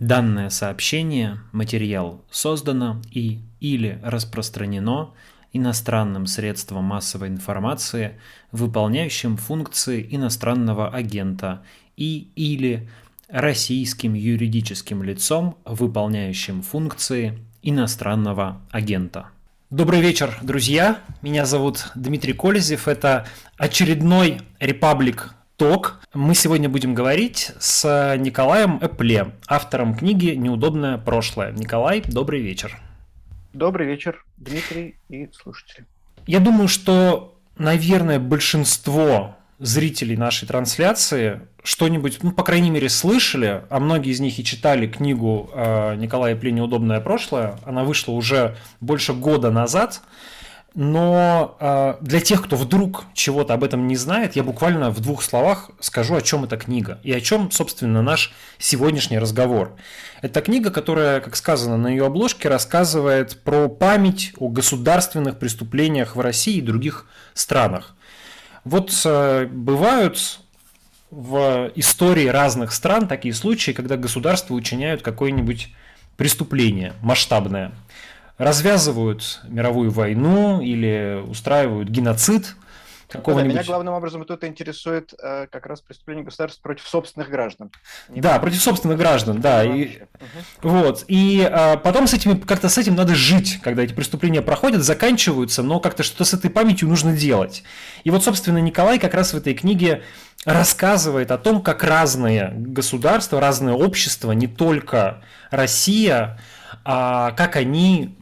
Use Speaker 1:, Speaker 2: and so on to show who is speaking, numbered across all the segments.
Speaker 1: Данное сообщение, материал создано и или распространено иностранным средством массовой информации, выполняющим функции иностранного агента и или российским юридическим лицом, выполняющим функции иностранного агента. Добрый вечер, друзья. Меня зовут Дмитрий Колезев. Это очередной Republic Ток. Мы сегодня будем говорить с Николаем Эпле, автором книги «Неудобное прошлое». Николай, добрый вечер.
Speaker 2: Добрый вечер, Дмитрий и слушатели.
Speaker 1: Я думаю, что, наверное, большинство зрителей нашей трансляции что-нибудь, ну, по крайней мере, слышали, а многие из них и читали книгу э, Николая Пли «Неудобное прошлое». Она вышла уже больше года назад. Но э, для тех, кто вдруг чего-то об этом не знает, я буквально в двух словах скажу, о чем эта книга и о чем, собственно, наш сегодняшний разговор. Это книга, которая, как сказано на ее обложке, рассказывает про память о государственных преступлениях в России и других странах. Вот э, бывают в истории разных стран такие случаи, когда государства учиняют какое-нибудь преступление масштабное развязывают мировую войну или устраивают геноцид
Speaker 2: какого-нибудь... Да, меня главным образом тут интересует э, как раз преступление государства против собственных граждан.
Speaker 1: Не да, против собственных граждан, да. И, угу. Вот. И э, потом с этим, как-то с этим надо жить, когда эти преступления проходят, заканчиваются, но как-то что-то с этой памятью нужно делать. И вот, собственно, Николай как раз в этой книге рассказывает о том, как разные государства, разные общества, не только Россия, а как они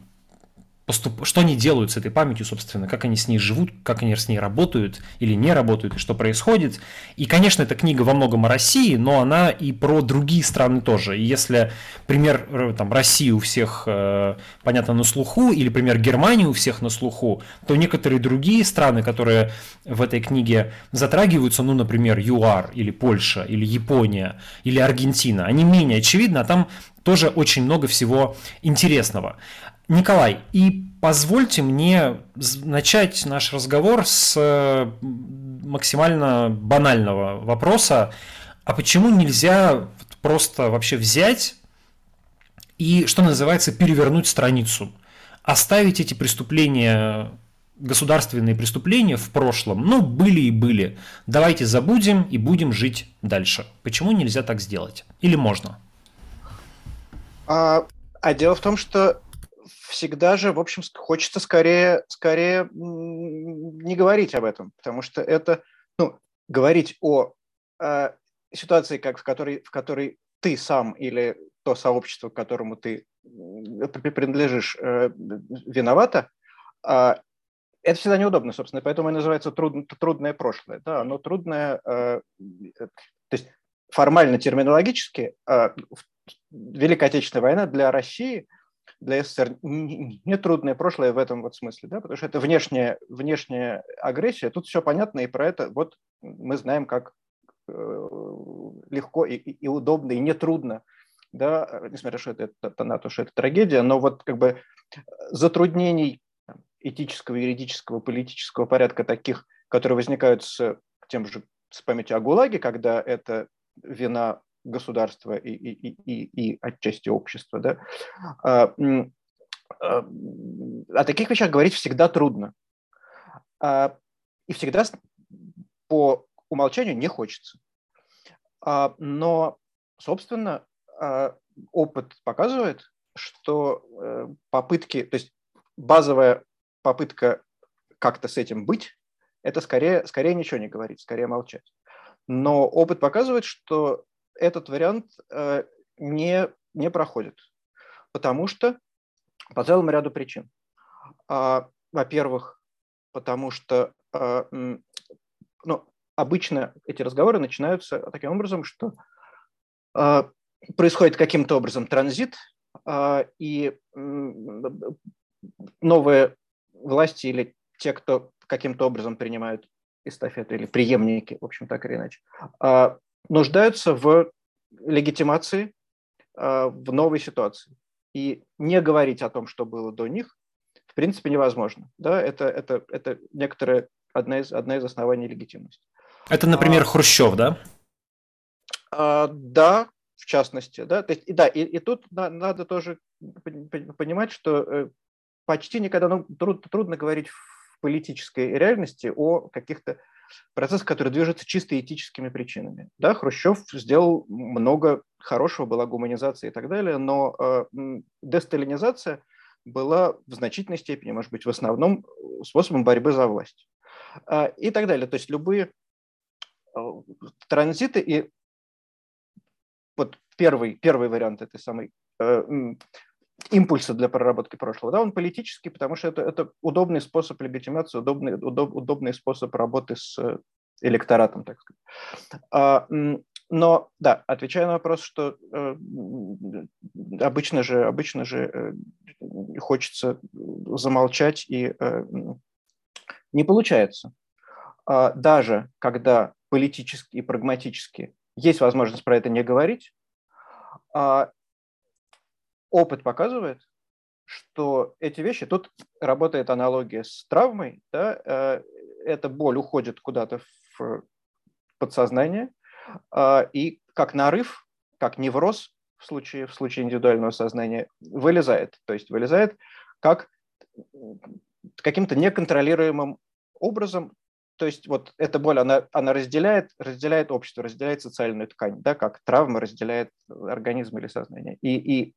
Speaker 1: поступ... что они делают с этой памятью, собственно, как они с ней живут, как они с ней работают или не работают, и что происходит. И, конечно, эта книга во многом о России, но она и про другие страны тоже. И если пример э, там, России у всех, э, понятно, на слуху, или пример Германии у всех на слуху, то некоторые другие страны, которые в этой книге затрагиваются, ну, например, ЮАР, или Польша, или Япония, или Аргентина, они менее очевидны, а там тоже очень много всего интересного. Николай, и позвольте мне начать наш разговор с э, максимально банального вопроса. А почему нельзя просто вообще взять и, что называется, перевернуть страницу? Оставить эти преступления государственные преступления в прошлом, ну, были и были. Давайте забудем и будем жить дальше. Почему нельзя так сделать? Или можно?
Speaker 2: А, а дело в том, что всегда же, в общем, хочется скорее, скорее не говорить об этом, потому что это, ну, говорить о э, ситуации, как в которой, в которой ты сам или то сообщество, к которому ты принадлежишь, э, виновата, э, это всегда неудобно, собственно, поэтому и называется труд, трудное прошлое. Да, оно трудное, э, то есть формально, терминологически, Великая Отечественная война для России – для СССР не трудное прошлое в этом вот смысле, да, потому что это внешняя, внешняя агрессия, тут все понятно, и про это вот мы знаем, как э, легко и, и удобно, и нетрудно, да, несмотря что это, это, то, что это трагедия, но вот как бы затруднений этического, юридического, политического порядка таких, которые возникают с тем же с памятью о ГУЛАГе, когда это вина государства и, и, и, и отчасти общества. Да? А, а, о таких вещах говорить всегда трудно. А, и всегда по умолчанию не хочется. Но, собственно, опыт показывает, что э, попытки, то есть базовая попытка как-то с этим быть, это скорее, скорее ничего не говорить, скорее молчать. Но опыт показывает, что этот вариант э, не, не проходит, потому что по целому ряду причин. А, во-первых, потому что а, ну, обычно эти разговоры начинаются таким образом, что а, происходит каким-то образом транзит, и новые власти или те, кто каким-то образом принимают эстафеты или преемники, в общем, так или иначе, нуждаются в легитимации э, в новой ситуации. И не говорить о том, что было до них, в принципе, невозможно. Да, это, это, это некоторая одна из, одна из оснований легитимности.
Speaker 1: Это, например, а, Хрущев, да?
Speaker 2: А, да, в частности, да, то есть, и, да, и, и тут на, надо тоже понимать, что э, почти никогда, ну, труд, трудно говорить в политической реальности о каких-то процессах, которые движутся чисто этическими причинами. Да, Хрущев сделал много хорошего, была гуманизация и так далее, но э, десталинизация была в значительной степени, может быть, в основном способом борьбы за власть. Э, и так далее. То есть любые э, транзиты и вот первый, первый вариант этой самой э, импульса для проработки прошлого, да, он политический, потому что это, это удобный способ легитимации, удобный, удоб, удобный способ работы с электоратом, так сказать. А, но, да, отвечая на вопрос, что э, обычно же, обычно же э, хочется замолчать и э, не получается. А, даже когда политически и прагматически есть возможность про это не говорить, а, опыт показывает, что эти вещи, тут работает аналогия с травмой, да, э, эта боль уходит куда-то в подсознание, а, и как нарыв, как невроз в случае, в случае индивидуального сознания вылезает. То есть вылезает как каким-то неконтролируемым образом то есть вот эта боль, она, она разделяет, разделяет общество, разделяет социальную ткань, да, как травма разделяет организм или сознание. И, и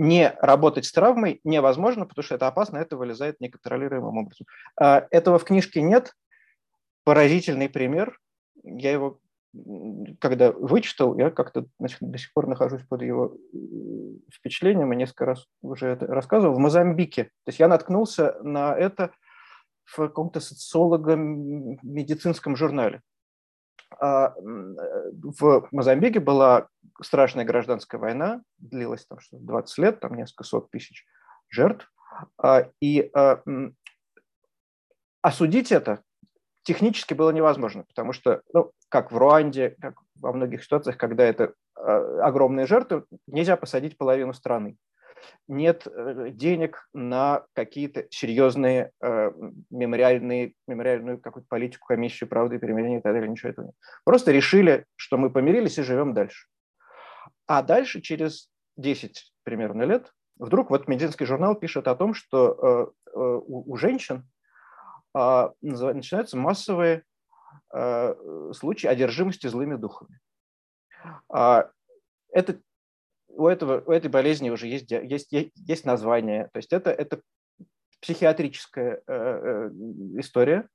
Speaker 2: не работать с травмой невозможно, потому что это опасно, это вылезает неконтролируемым образом. А, этого в книжке нет. Поразительный пример. Я его, когда вычитал, я как-то значит, до сих пор нахожусь под его впечатлением, и несколько раз уже это рассказывал, в Мозамбике. То есть я наткнулся на это – в каком-то социолого-медицинском журнале. А, в Мозамбике была страшная гражданская война, длилась там 20 лет, там несколько сот тысяч жертв. А, и а, осудить это технически было невозможно, потому что, ну, как в Руанде, как во многих ситуациях, когда это огромные жертвы, нельзя посадить половину страны нет э, денег на какие-то серьезные э, мемориальные, мемориальную какую-то политику, комиссию правды примирения и так далее, ничего этого нет. Просто решили, что мы помирились и живем дальше. А дальше, через 10 примерно лет, вдруг вот медицинский журнал пишет о том, что э, э, у, у женщин э, начинаются массовые э, случаи одержимости злыми духами. А, это у, этого, у этой болезни уже есть, есть, есть название. То есть это, это психиатрическая э, э, история.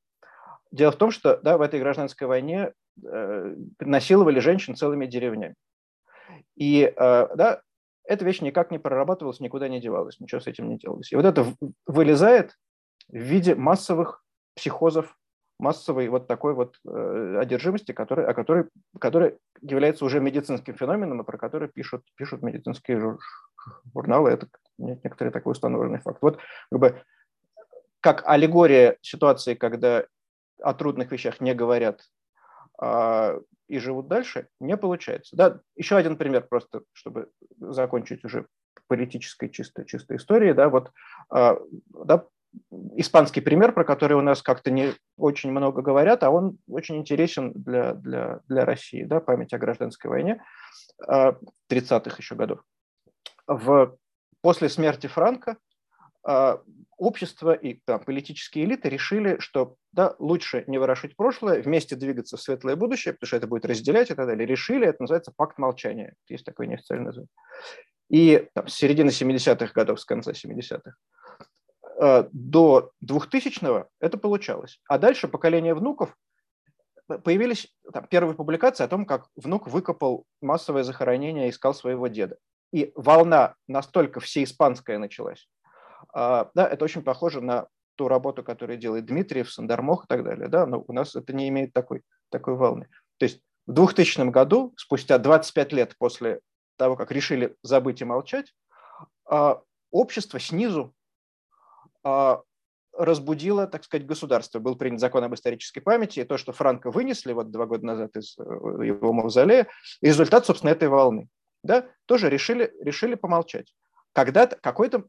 Speaker 2: Дело в том, что да, в этой гражданской войне э, насиловали женщин целыми деревнями. И э, да, эта вещь никак не прорабатывалась, никуда не девалась, ничего с этим не делалось. И вот это вылезает в виде массовых психозов массовой вот такой вот э, одержимости, который, о которой, которая является уже медицинским феноменом, и про который пишут, пишут медицинские журналы. Это некоторый такой установленный факт. Вот как, бы, как аллегория ситуации, когда о трудных вещах не говорят а, и живут дальше, не получается. Да, еще один пример просто, чтобы закончить уже политической чистой, чистой историей. Да, вот, а, да, испанский пример, про который у нас как-то не очень много говорят, а он очень интересен для, для, для России, да, память о гражданской войне 30-х а, еще годов. В, после смерти Франка а, общество и там, политические элиты решили, что да, лучше не ворошить прошлое, вместе двигаться в светлое будущее, потому что это будет разделять и так далее. Решили, это называется пакт молчания. Есть такое неофициальное название. И там, с середины 70-х годов, с конца 70-х, Э, до 2000-го это получалось. А дальше поколение внуков э, появились там, первые публикации о том, как внук выкопал массовое захоронение и искал своего деда. И волна настолько всеиспанская началась. А, да, это очень похоже на ту работу, которую делает Дмитриев, Сандармох и так далее. Да? Но у нас это не имеет такой, такой волны. То есть в 2000 году, спустя 25 лет после того, как решили забыть и молчать, а, общество снизу разбудило, так сказать, государство. Был принят закон об исторической памяти, и то, что Франко вынесли вот два года назад из э, его мавзолея, результат, собственно, этой волны. Да, тоже решили, решили помолчать. Когда-то, какой-то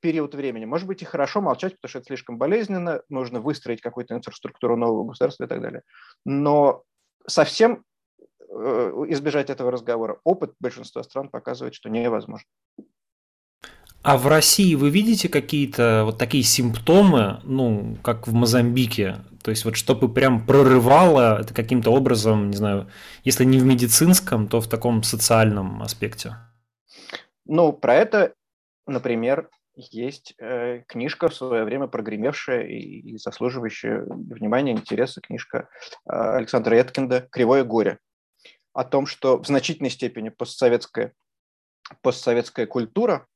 Speaker 2: период времени, может быть, и хорошо молчать, потому что это слишком болезненно, нужно выстроить какую-то инфраструктуру нового государства и так далее. Но совсем избежать этого разговора. Опыт большинства стран показывает, что невозможно.
Speaker 1: А в России вы видите какие-то вот такие симптомы, ну, как в Мозамбике? То есть вот чтобы прям прорывало это каким-то образом, не знаю, если не в медицинском, то в таком социальном аспекте?
Speaker 2: Ну, про это, например, есть э, книжка в свое время прогремевшая и, и заслуживающая внимания, интереса, книжка э, Александра Эткинда «Кривое горе» о том, что в значительной степени постсоветская, постсоветская культура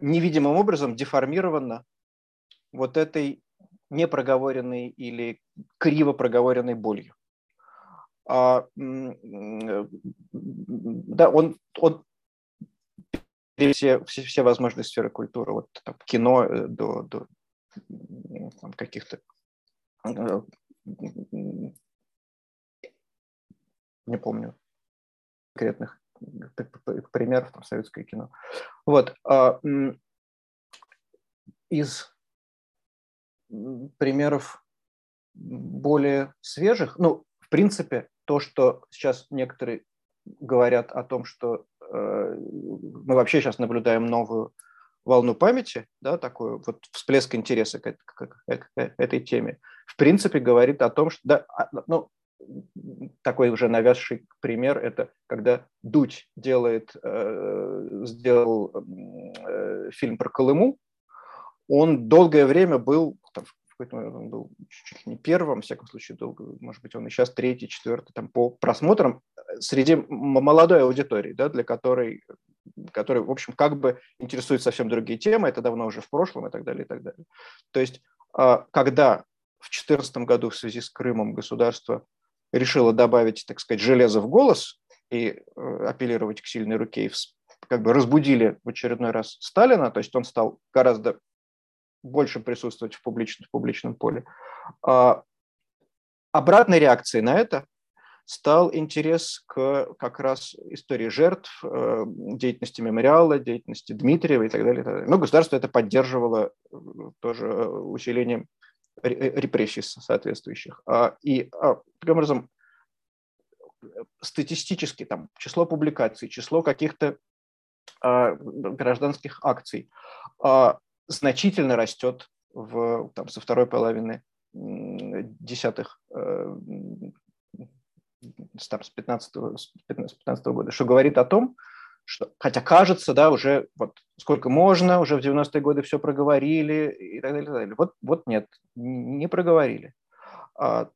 Speaker 2: невидимым образом деформирована вот этой непроговоренной или криво проговоренной болью. А, да, он, он все, все, все возможные сферы культуры, вот там, кино э, до, до там, каких-то э, не помню конкретных примеров, там, советское кино. Вот. А, из примеров более свежих, ну, в принципе, то, что сейчас некоторые говорят о том, что э, мы вообще сейчас наблюдаем новую волну памяти, да, такой вот всплеск интереса к, к, к, к этой теме, в принципе, говорит о том, что, да, а, ну, такой уже навязший пример – это когда Дудь делает, э, сделал э, фильм про Колыму, он долгое время был, там, он был чуть ли не первым, в всяком случае, долго, может быть, он и сейчас третий, четвертый, там, по просмотрам среди молодой аудитории, да, для которой, которой, в общем, как бы интересуют совсем другие темы, это давно уже в прошлом и так далее, и так далее. То есть, а, когда в 2014 году в связи с Крымом государство решила добавить, так сказать, железо в голос и э, апеллировать к сильной руке, и как бы разбудили в очередной раз Сталина, то есть он стал гораздо больше присутствовать в публичном, в публичном поле. А обратной реакцией на это стал интерес к как раз истории жертв, э, деятельности мемориала, деятельности Дмитриева и так далее. И так далее. Но государство это поддерживало э, тоже усилением репрессий соответствующих. А, и а, таким образом статистически там число публикаций, число каких-то а, гражданских акций значительно растет в, там, со второй половины десятых э, с 15, с 15 года, что говорит о том, что, хотя кажется, да, уже вот сколько можно, уже в 90-е годы все проговорили и так далее. И так далее. Вот, вот нет, не проговорили. А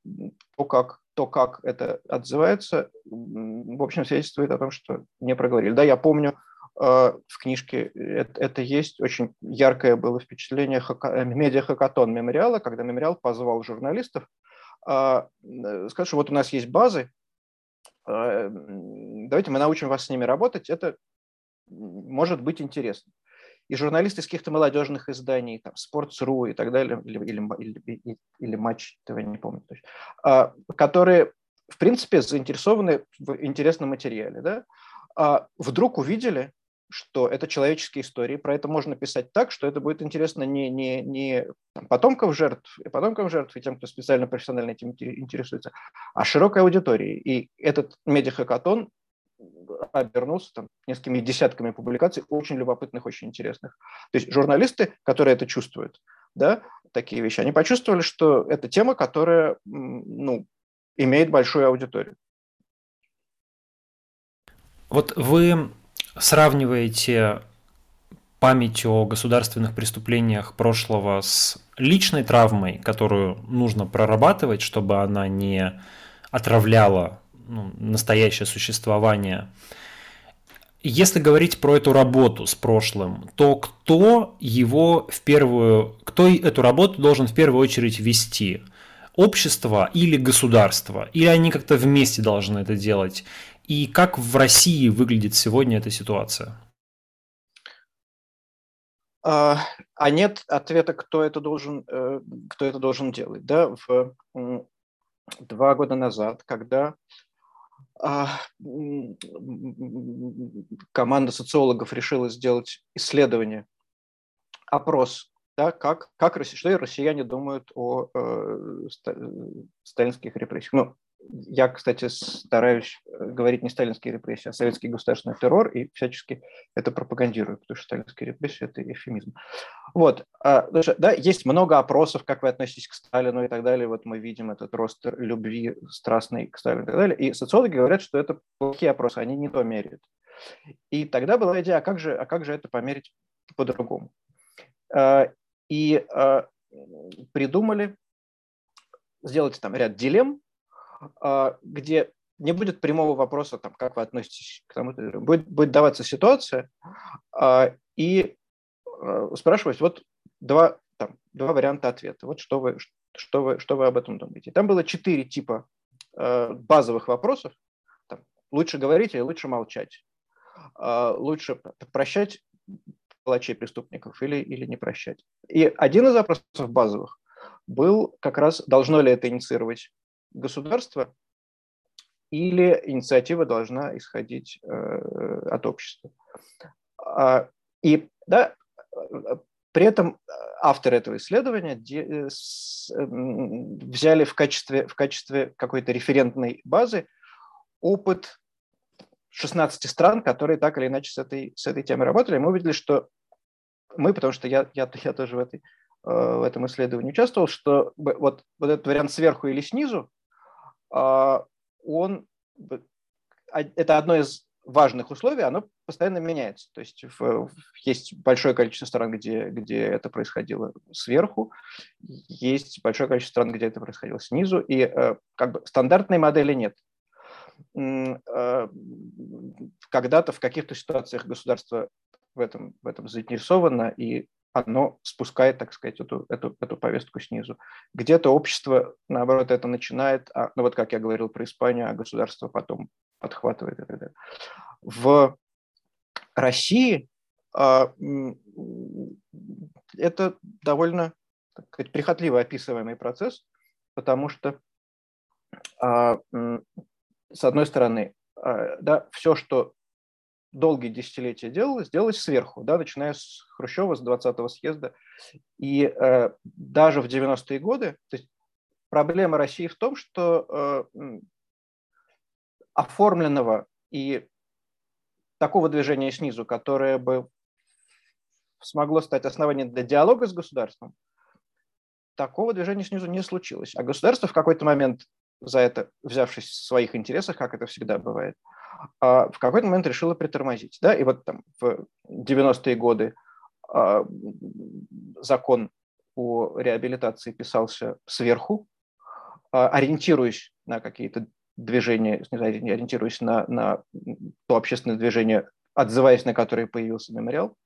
Speaker 2: то, как, то, как это отзывается, в общем, свидетельствует о том, что не проговорили. Да, я помню, а, в книжке это, это есть. Очень яркое было впечатление хака, медиа-хакатон мемориала, когда мемориал позвал журналистов а, э, сказать, что вот у нас есть базы, давайте мы научим вас с ними работать, это может быть интересно. И журналисты из каких-то молодежных изданий, там, Sports.ru и так далее, или, или, или, или Матч ТВ, не помню точно, а, которые, в принципе, заинтересованы в интересном материале, да, а вдруг увидели, что это человеческие истории, про это можно писать так, что это будет интересно не, не, не потомкам жертв, и потомкам жертв, и тем, кто специально профессионально этим интересуется, а широкой аудитории. И этот медиахакатон обернулся там несколькими десятками публикаций, очень любопытных, очень интересных. То есть журналисты, которые это чувствуют, да, такие вещи, они почувствовали, что это тема, которая ну, имеет большую аудиторию.
Speaker 1: Вот вы сравниваете память о государственных преступлениях прошлого с личной травмой, которую нужно прорабатывать, чтобы она не отравляла ну, настоящее существование. Если говорить про эту работу с прошлым, то кто его в первую, кто эту работу должен в первую очередь вести? Общество или государство? Или они как-то вместе должны это делать? И как в России выглядит сегодня эта ситуация?
Speaker 2: А, а нет ответа, кто это должен, э, кто это должен делать. Да? В, два года назад, когда а, команда социологов решила сделать исследование, опрос, да, как, как что россияне думают о э, сталинских репрессиях. Ну, я, кстати, стараюсь э, говорить не сталинские репрессии, а советский государственный террор, и всячески это пропагандирую, потому что сталинские репрессии – это эфемизм. Вот. А, да, есть много опросов, как вы относитесь к Сталину и так далее. Вот мы видим этот рост любви страстной к Сталину и так далее. И социологи говорят, что это плохие опросы, они не то меряют. И тогда была идея, а как же, а как же это померить по-другому? А, и а, придумали сделать там ряд дилемм, где не будет прямого вопроса, там, как вы относитесь к тому, будет, будет даваться ситуация, а, и а, спрашивать вот два, там, два варианта ответа. Вот что вы, что, вы, что вы об этом думаете. Там было четыре типа базовых вопросов. Там, лучше говорить или лучше молчать. Лучше прощать палачей преступников или, или не прощать. И один из вопросов базовых был как раз, должно ли это инициировать государства или инициатива должна исходить э, от общества. А, и да, при этом авторы этого исследования э, взяли в качестве, в качестве какой-то референтной базы опыт 16 стран, которые так или иначе с этой, с этой темой работали. Мы увидели, что мы, потому что я, я, я тоже в, этой, э, в этом исследовании участвовал, что вот, вот этот вариант сверху или снизу, он, а, это одно из важных условий, оно постоянно меняется. То есть в, есть большое количество стран, где, где это происходило сверху, есть большое количество стран, где это происходило снизу, и э, как бы стандартной модели нет. Э, когда-то в каких-то ситуациях государство в этом, в этом заинтересовано, и оно спускает, так сказать, эту, эту, эту повестку снизу. Где-то общество, наоборот, это начинает, а, ну вот как я говорил про Испанию, а государство потом подхватывает это. В России а, это довольно так сказать, прихотливо описываемый процесс, потому что, а, с одной стороны, а, да, все, что долгие десятилетия делалось, делалось сверху, да, начиная с Хрущева, с 20-го съезда. И э, даже в 90-е годы, то есть проблема России в том, что э, оформленного и такого движения снизу, которое бы смогло стать основанием для диалога с государством, такого движения снизу не случилось. А государство в какой-то момент за это, взявшись в своих интересах, как это всегда бывает, а, в какой-то момент решила притормозить. Да? И вот там в 90-е годы а, закон о реабилитации писался сверху, а, ориентируясь на какие-то движения, не ориентируясь на, на то общественное движение, отзываясь на которое появился мемориал.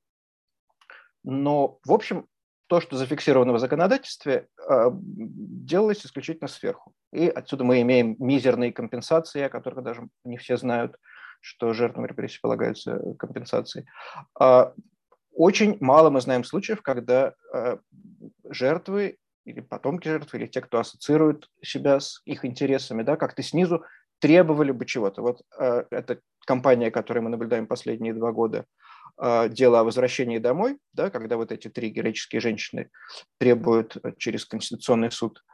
Speaker 2: Но, в общем, то, что зафиксировано в законодательстве, делалось исключительно сверху. И отсюда мы имеем мизерные компенсации, о которых даже не все знают, что жертвам репрессий полагаются компенсации. А, очень мало мы знаем случаев, когда э, жертвы или потомки жертв, или те, кто ассоциирует себя с их интересами, да, как-то снизу требовали бы чего-то. Вот э, эта кампания, которую мы наблюдаем последние два года, дело о возвращении домой, да, когда вот эти три героические женщины требуют э, через Конституционный суд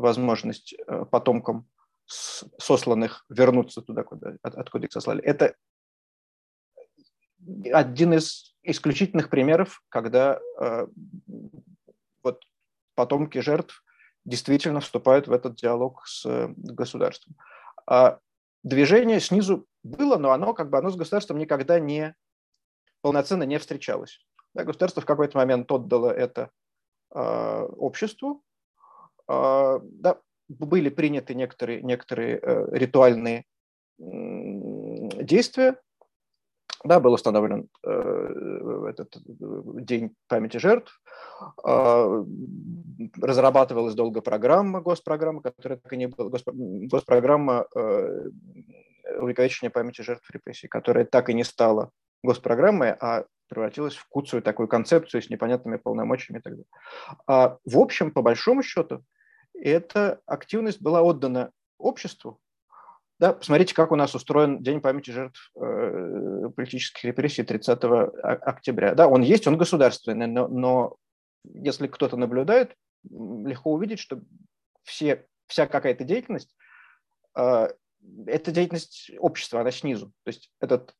Speaker 2: возможность э, потомкам сосланных вернуться туда, куда, откуда их сослали. Это один из исключительных примеров, когда э, вот потомки жертв действительно вступают в этот диалог с государством. А движение снизу было, но оно как бы оно с государством никогда не полноценно не встречалось. Да, государство в какой-то момент отдало это э, обществу. Э, да, были приняты некоторые, некоторые э, ритуальные действия. Да, был установлен э, этот э, день памяти жертв. Э, разрабатывалась долго программа, госпрограмма, которая так и не была, госпрограмма увековечения памяти жертв репрессий, которая так и не стала госпрограммы, а превратилась в куцую такую концепцию с непонятными полномочиями и так далее. А, в общем, по большому счету, эта активность была отдана обществу. Да, посмотрите, как у нас устроен День памяти жертв э, политических репрессий 30 октября. Да, он есть, он государственный, но, но если кто-то наблюдает, легко увидеть, что все, вся какая-то деятельность это деятельность общества, она снизу. То есть этот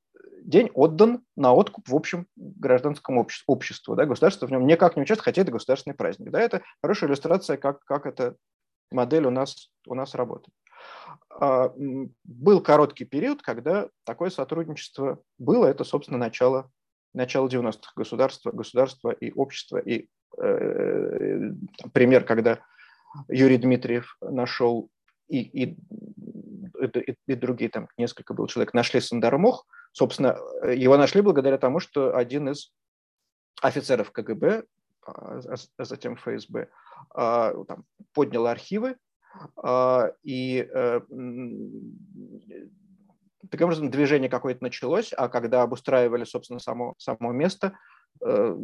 Speaker 2: день отдан на откуп в общем гражданском обществу. Да? Государство в нем никак не участвует, хотя это государственный праздник. Да? Это хорошая иллюстрация, как, как эта модель у нас, у нас работает. А, был короткий период, когда такое сотрудничество было. Это, собственно, начало, начало 90-х. Государство, государство и общество. И э, пример, когда Юрий Дмитриев нашел и, и, и, и другие, там несколько было человек, нашли Сандармох. Собственно, его нашли благодаря тому, что один из офицеров КГБ, а, а затем ФСБ, а, там, поднял архивы а, и э, таким образом движение какое-то началось, а когда обустраивали, собственно, само, само место, э,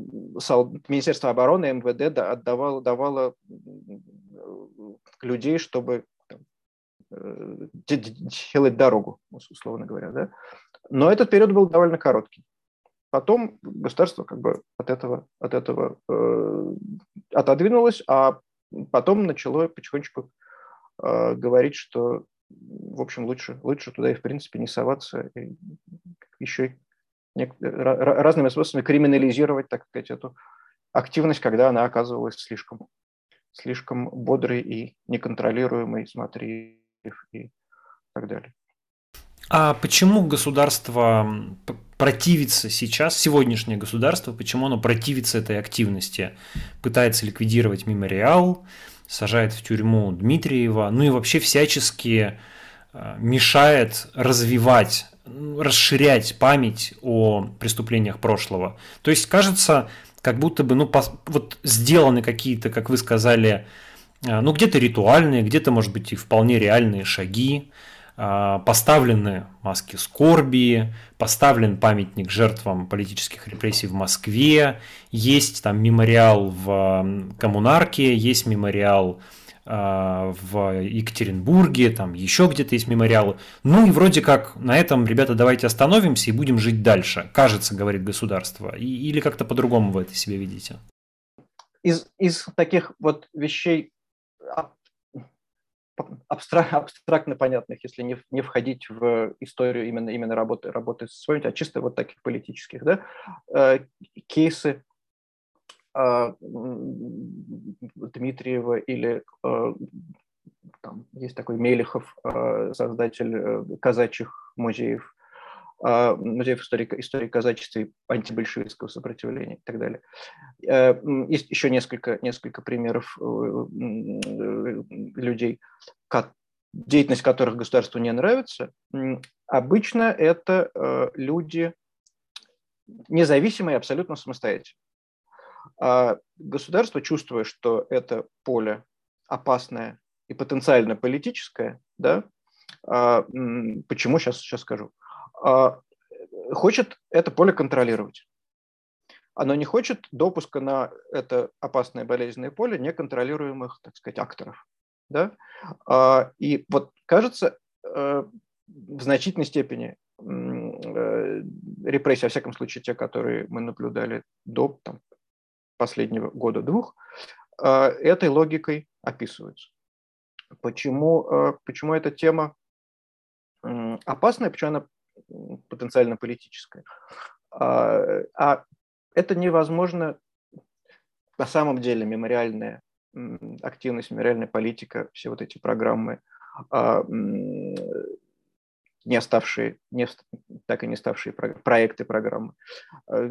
Speaker 2: Министерство обороны, МВД отдавало, давало людей, чтобы э, делать дорогу, условно говоря. Да? Но этот период был довольно короткий. Потом государство как бы от этого, от этого э, отодвинулось, а потом начало потихонечку э, говорить, что, в общем, лучше, лучше туда и, в принципе, не соваться, и еще и разными способами криминализировать, так сказать, эту активность, когда она оказывалась слишком, слишком бодрой и неконтролируемой, смотри, и так далее.
Speaker 1: А почему государство противится сейчас, сегодняшнее государство, почему оно противится этой активности? Пытается ликвидировать мемориал, сажает в тюрьму Дмитриева, ну и вообще всячески э, мешает развивать, расширять память о преступлениях прошлого. То есть кажется, как будто бы ну, вот сделаны какие-то, как вы сказали, ну где-то ритуальные, где-то, может быть, и вполне реальные шаги, а, поставлены маски скорби, поставлен памятник жертвам политических репрессий в Москве, есть там мемориал в Коммунарке, есть мемориал а, в Екатеринбурге, там еще где-то есть мемориалы. Ну и вроде как на этом, ребята, давайте остановимся и будем жить дальше, кажется, говорит государство. Или как-то по-другому вы это себе видите?
Speaker 2: Из, из таких вот вещей абстрак, абстрактно понятных, если не, не входить в историю именно, именно работы, работы с своим, а чисто вот таких политических, да, э, кейсы э, Дмитриева или э, там есть такой Мелехов, э, создатель казачьих музеев, музеев истории, истории казачества и антибольшевистского сопротивления и так далее. Э, есть еще несколько, несколько примеров людей, деятельность которых государству не нравится. Обычно это э, люди независимые, абсолютно самостоятельные. А государство, чувствуя, что это поле опасное и потенциально политическое, да, а, почему сейчас, сейчас скажу, а, хочет это поле контролировать. Оно не хочет допуска на это опасное болезненное поле неконтролируемых, так сказать, акторов. Да? А, и вот кажется, э, в значительной степени э, репрессии, во всяком случае, те, которые мы наблюдали до там, последнего года-двух, а, этой логикой описываются. Почему, э, почему эта тема опасная, почему она потенциально политическая. А, а это невозможно на самом деле мемориальная активность, мемориальная политика, все вот эти программы, а, не оставшие, не, так и не ставшие проекты программы э,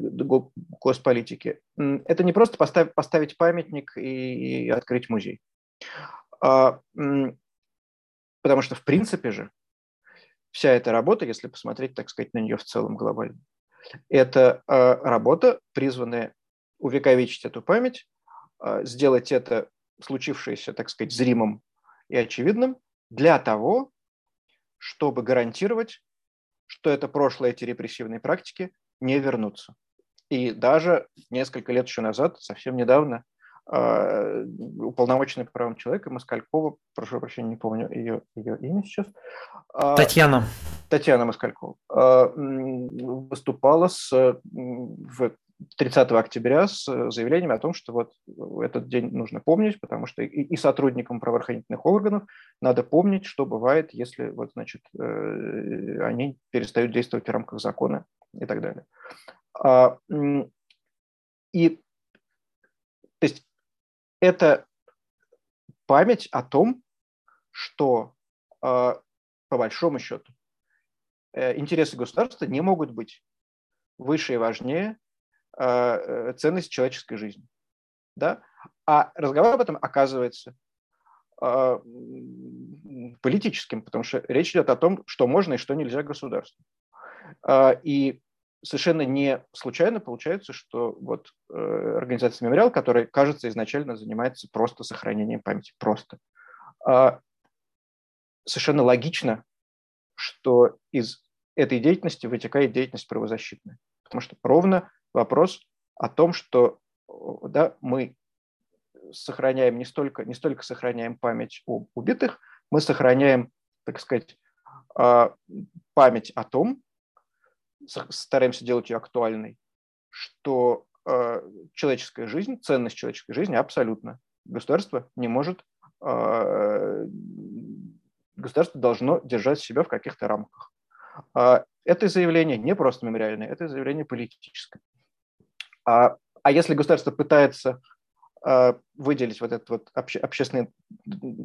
Speaker 2: госполитики. Это не просто поставить, поставить памятник и, и открыть музей. А, потому что, в принципе же, вся эта работа, если посмотреть, так сказать, на нее в целом глобально, это а, работа, призванная увековечить эту память, а, сделать это случившееся, так сказать, зримым и очевидным для того, чтобы гарантировать, что это прошлое, эти репрессивные практики не вернутся. И даже несколько лет еще назад, совсем недавно, уполномоченный правом человека Москалькова, прошу прощения, не помню ее, ее имя сейчас.
Speaker 1: А, Татьяна.
Speaker 2: Татьяна Москалькова а, выступала с, в 30 октября с заявлением о том, что вот этот день нужно помнить, потому что и, и сотрудникам правоохранительных органов надо помнить, что бывает, если вот, значит, э, они перестают действовать в рамках закона и так далее. А, и то есть это память о том, что а, по большому счету э, интересы государства не могут быть выше и важнее а, э, ценности человеческой жизни. Да? А разговор об этом оказывается а, политическим, потому что речь идет о том, что можно и что нельзя государству. И совершенно не случайно получается, что вот э, организация «Мемориал», которая, кажется, изначально занимается просто сохранением памяти, просто. Совершенно логично, что из этой деятельности вытекает деятельность правозащитная. Потому что ровно вопрос о том, что да, мы сохраняем не столько, не столько сохраняем память об убитых, мы сохраняем, так сказать, а, память о том, стараемся делать ее актуальной, что а, человеческая жизнь, ценность человеческой жизни абсолютно. Государство не может, а, государство должно держать себя в каких-то рамках. Это заявление не просто мемориальное, это заявление политическое. А, а если государство пытается а, выделить вот этот вот обще, общественный,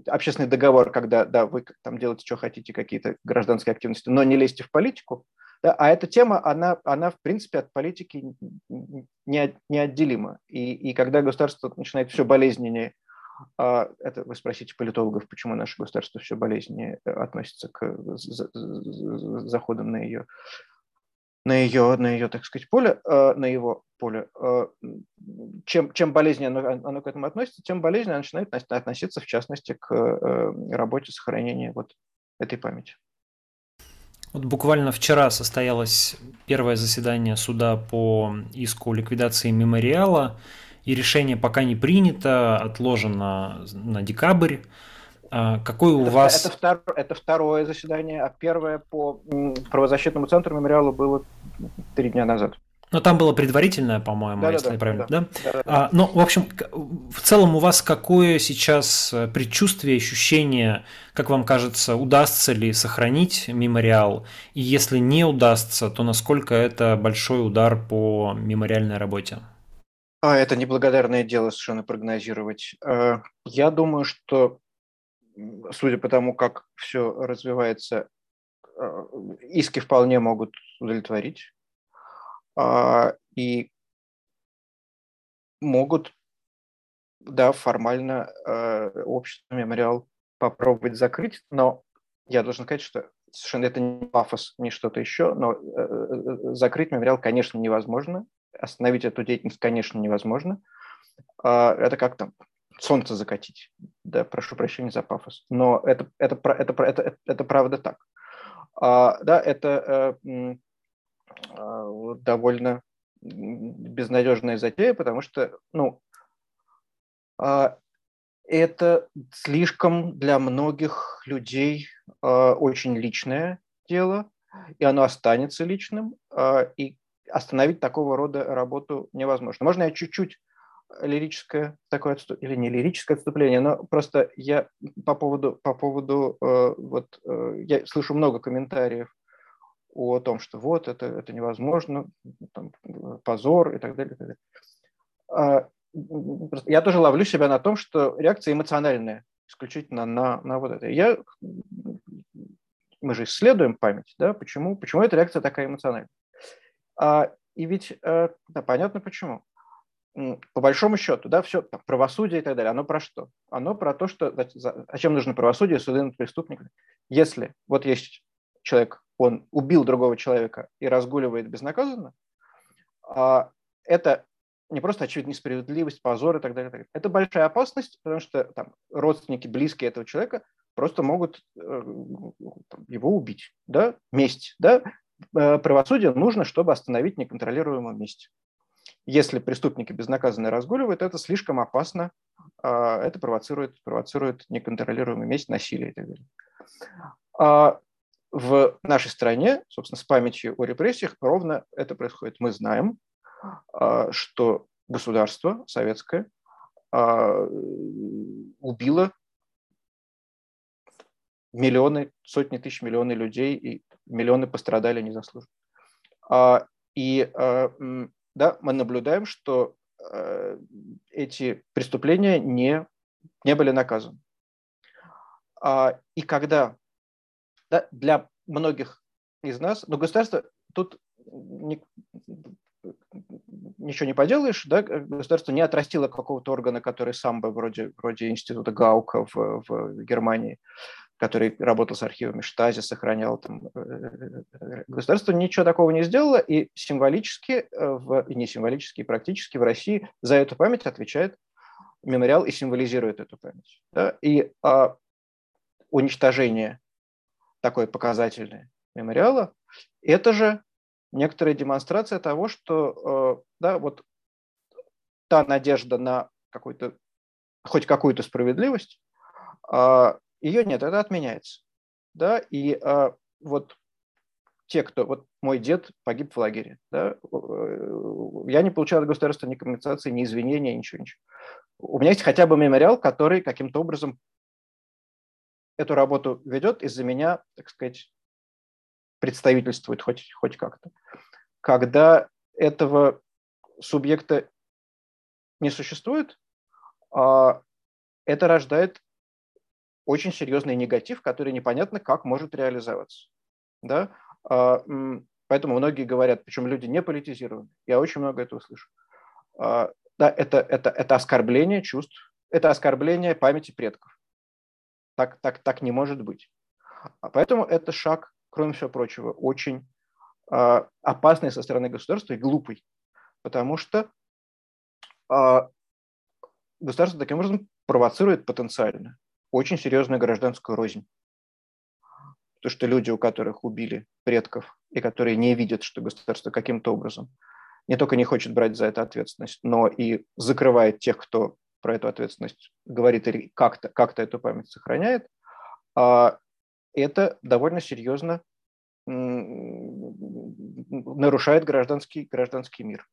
Speaker 2: общественный договор, когда да, вы там делаете, что хотите, какие-то гражданские активности, но не лезьте в политику, да, а эта тема, она, она в принципе от политики не, неотделима. И, и когда государство начинает все болезненнее а, это вы спросите политологов, почему наше государство все болезненнее э, относится к заходам на ее, на ее, на ее, так сказать, поле, э, на его поле. Э, чем, чем болезненнее оно, оно к этому относится, тем болезненнее оно начинает относиться, в частности, к работе сохранения вот этой памяти.
Speaker 1: Вот буквально вчера состоялось первое заседание суда по иску ликвидации мемориала и решение пока не принято, отложено на декабрь. А какой у
Speaker 2: это,
Speaker 1: вас...
Speaker 2: Это, втор... это второе заседание, а первое по правозащитному центру мемориала было три дня назад.
Speaker 1: Но там было предварительное, по-моему, да, если да, я правильно, да? да? да, да. А, ну, в общем, в целом у вас какое сейчас э, предчувствие, ощущение, как вам кажется, удастся ли сохранить мемориал? И если не удастся, то насколько это большой удар по мемориальной работе?
Speaker 2: А это неблагодарное дело совершенно прогнозировать. Э, я думаю, что, судя по тому, как все развивается, э, иски вполне могут удовлетворить. А, и могут, да, формально э, общество мемориал попробовать закрыть, но я должен сказать, что совершенно это не пафос, не что-то еще, но закрыть мемориал, конечно, невозможно остановить эту деятельность, конечно, невозможно. А, это как там солнце закатить. Да, прошу прощения за пафос. Но это, это, это, это, это, это правда так. А, да, это э, довольно безнадежная затея, потому что, ну, это слишком для многих людей очень личное дело, и оно останется личным, и остановить такого рода работу невозможно. Можно я чуть-чуть лирическое такое отступление, или не лирическое отступление, но просто я по поводу, по поводу э, вот, э, я слышу много комментариев о том, что вот это, это невозможно, там, позор и так далее. И так далее. А, я тоже ловлю себя на том, что реакция эмоциональная, исключительно на, на вот это. Я, мы же исследуем память, да, почему, почему эта реакция такая эмоциональная. А, и ведь э, да, понятно почему. По большому счету, да, все, там, правосудие и так далее, оно про что? Оно про то, что зачем нужно правосудие, суды над преступниками. Если вот есть человек, он убил другого человека и разгуливает безнаказанно, а, это не просто очевидная несправедливость, позор и так далее. Это большая опасность, потому что там, родственники, близкие этого человека просто могут э, его убить. Да? Месть. Да? Э, правосудие нужно, чтобы остановить неконтролируемую месть. Если преступники безнаказанно разгуливают, это слишком опасно, а, это провоцирует, провоцирует неконтролируемую месть, насилие и так далее. А, в нашей стране, собственно, с памятью о репрессиях ровно это происходит. Мы знаем, что государство советское убило миллионы, сотни тысяч, миллионы людей, и миллионы пострадали незаслуженно. И да, мы наблюдаем, что эти преступления не, не были наказаны. И когда да, для многих из нас, но государство тут не, ничего не поделаешь, да, государство не отрастило какого-то органа, который сам бы вроде, вроде института Гаука в, в Германии, который работал с архивами Штази, сохранял там. Э, э, э, государство ничего такого не сделало, и символически, в, не символически, практически в России за эту память отвечает мемориал и символизирует эту память. Да? И а, уничтожение такое показательное мемориала, это же некоторая демонстрация того, что да, вот та надежда на какой-то, хоть какую-то справедливость, а, ее нет, это отменяется. Да? И а, вот те, кто... Вот мой дед погиб в лагере. Да? Э, я не получал от государства ни компенсации, ни извинения, ничего, ничего. У меня есть хотя бы мемориал, который каким-то образом эту работу ведет, из-за меня, так сказать, представительствует хоть, хоть как-то. Когда этого субъекта не существует, а, это рождает очень серьезный негатив, который непонятно, как может реализоваться. Да? А, поэтому многие говорят, причем люди не политизированы. Я очень много этого слышу. А, да, это, это, это оскорбление чувств, это оскорбление памяти предков. Так, так, так не может быть. А поэтому это шаг, кроме всего прочего, очень опасный со стороны государства и глупый. Потому что государство таким образом провоцирует потенциально очень серьезную гражданскую рознь. То, что люди, у которых убили предков, и которые не видят, что государство каким-то образом не только не хочет брать за это ответственность, но и закрывает тех, кто про эту ответственность говорит или как-то как эту память сохраняет, а это довольно серьезно нарушает гражданский, гражданский мир.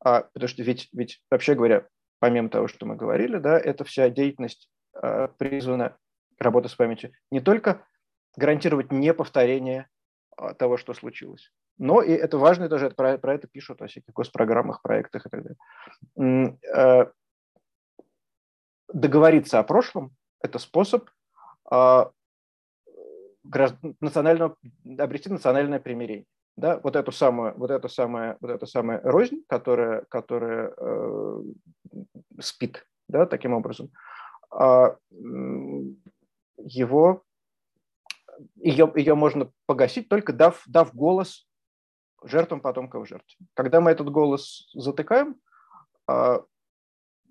Speaker 2: А, потому что ведь, ведь, вообще говоря, помимо того, что мы говорили, да, это вся деятельность Э, призвана работа с памятью не только гарантировать неповторение а, того, что случилось, но и это важно тоже, про, про это пишут о всяких госпрограммах, проектах и так далее. Э, договориться о прошлом – это способ а, национального, обрести национальное примирение. Да, вот эту самую, вот эту самую, вот эту самую рознь, которая, которая э, спит, да, таким образом, а, его, ее, ее можно погасить только дав, дав голос жертвам потомков жертв. Когда мы этот голос затыкаем, а,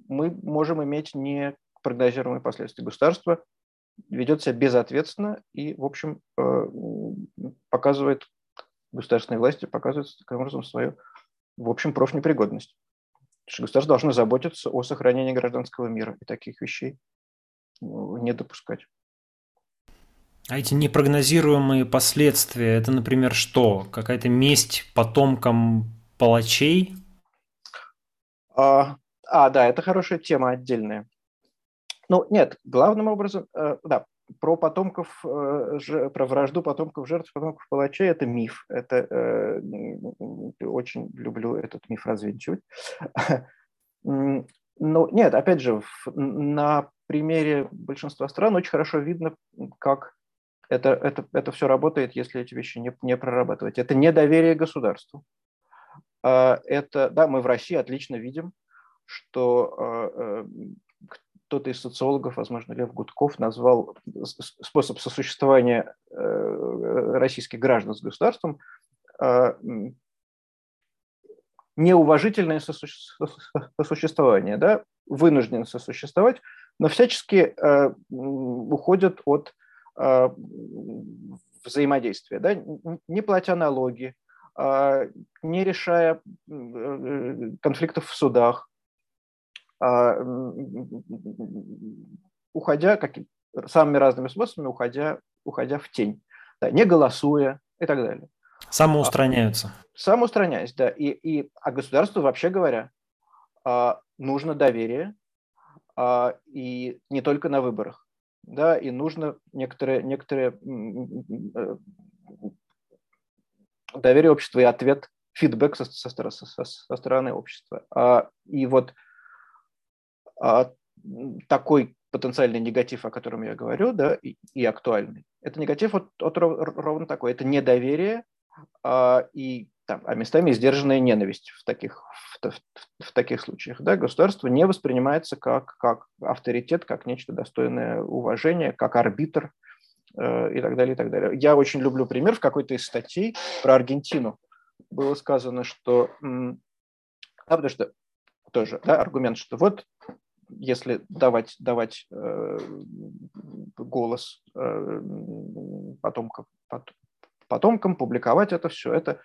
Speaker 2: мы можем иметь непрогнозируемые последствия. Государство ведет себя безответственно и, в общем, э, показывает, государственные власти показывают таким образом свою, в общем, профнепригодность что государство должно заботиться о сохранении гражданского мира и таких вещей ну, не допускать.
Speaker 1: А эти непрогнозируемые последствия, это, например, что? Какая-то месть потомкам палачей?
Speaker 2: А, а, да, это хорошая тема отдельная. Ну, нет, главным образом, э, да, про потомков, э, про вражду потомков жертв, потомков палачей – это миф. Это э, очень люблю этот миф развенчивать. Ну, нет, опять же, на примере большинства стран очень хорошо видно, как это, это, это все работает, если эти вещи не, не прорабатывать. Это недоверие государству. А, это, да, мы в России отлично видим, что а, кто-то из социологов, возможно, Лев Гудков, назвал способ сосуществования э, российских граждан с государством неуважительное сосуществование, да, вынужден сосуществовать, но всячески э, уходят от э, взаимодействия, да, не платя налоги, э, не решая э, конфликтов в судах, э, уходя каким, самыми разными способами, уходя, уходя в тень, да, не голосуя и так далее.
Speaker 1: Самоустраняются.
Speaker 2: Самоустраняясь, да. И, и, а государству, вообще говоря, а, нужно доверие, а, и не только на выборах, да, и нужно некоторое, некоторое э, доверие общества и ответ, фидбэк со, со, со, со стороны общества. А, и вот а, такой потенциальный негатив, о котором я говорю, да, и, и актуальный, это негатив вот, вот ровно такой. Это недоверие а, и там, а местами сдержанная ненависть в таких, в, в, в таких случаях. Да? Государство не воспринимается как, как авторитет, как нечто достойное уважения, как арбитр э, и так далее, и так далее. Я очень люблю пример в какой-то из статей про Аргентину. Было сказано, что... М, а, потому что тоже да, аргумент, что вот если давать, давать э, голос э, потомкам, потомкам, публиковать это все, это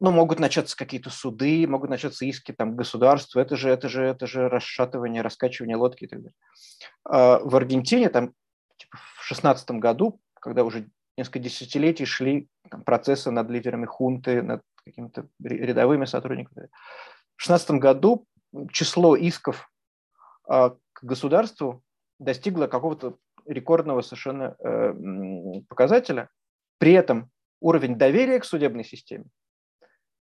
Speaker 2: ну, могут начаться какие-то суды, могут начаться иски там государства, это же, это же, это же расшатывание, раскачивание лодки и так далее. А в Аргентине там типа, в шестнадцатом году, когда уже несколько десятилетий шли там, процессы над лидерами хунты, над какими-то рядовыми сотрудниками. В шестнадцатом году число исков а, к государству достигло какого-то рекордного совершенно э, показателя. При этом уровень доверия к судебной системе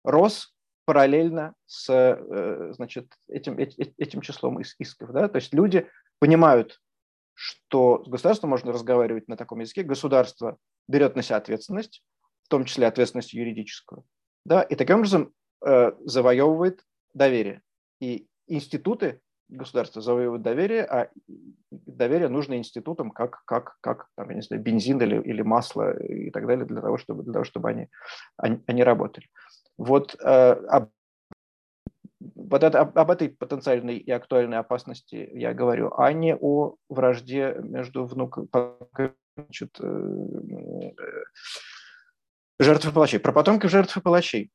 Speaker 2: рос параллельно с э, значит, этим, этим числом исков. Да? То есть люди понимают, что с государством можно разговаривать на таком языке, государство берет на себя ответственность, в том числе ответственность юридическую, да, и таким образом э, завоевывает доверие. И институты государства завоевывают доверие, а доверие нужно институтам как, как, как там, я не знаю, бензин или, или масло и так далее, для того, чтобы, для того, чтобы они, они, они работали. Вот э, вот это, об, об этой потенциальной и актуальной опасности я говорю, а не о вражде между внуками значит, э, жертв и палачей. Про потомков жертв и палачей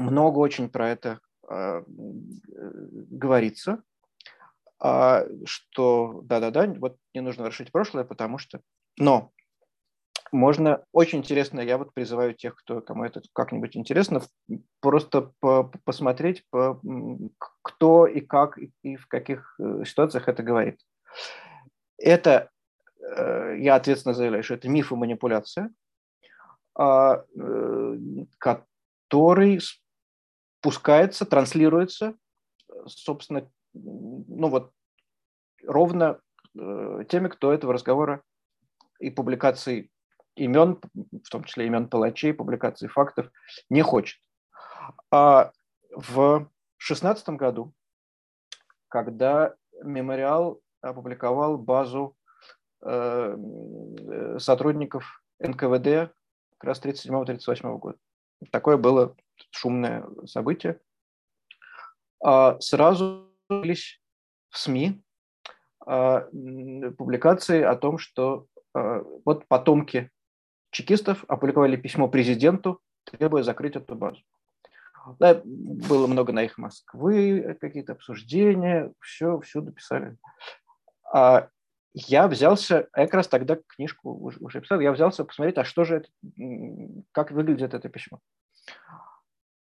Speaker 2: много очень про это э, говорится, а, что да-да-да, вот не нужно решить прошлое, потому что... Но можно, очень интересно, я вот призываю тех, кто, кому это как-нибудь интересно, просто по посмотреть, по, кто и как и в каких э, ситуациях это говорит. Это, э, я ответственно заявляю, что это миф и манипуляция, а, э, который спускается, транслируется, собственно, ну вот ровно теми, кто этого разговора и публикаций имен, в том числе имен палачей, публикации фактов, не хочет. А в 2016 году, когда мемориал опубликовал базу э, сотрудников НКВД как раз 37-38 года. Такое было шумное событие. А сразу появились в СМИ а, публикации о том, что а, вот потомки чекистов опубликовали письмо президенту, требуя закрыть эту базу. Да, было много на их Москвы, какие-то обсуждения, все, всюду писали. А я взялся, я как раз тогда книжку уже, уже писал, я взялся посмотреть, а что же это, как выглядит это письмо.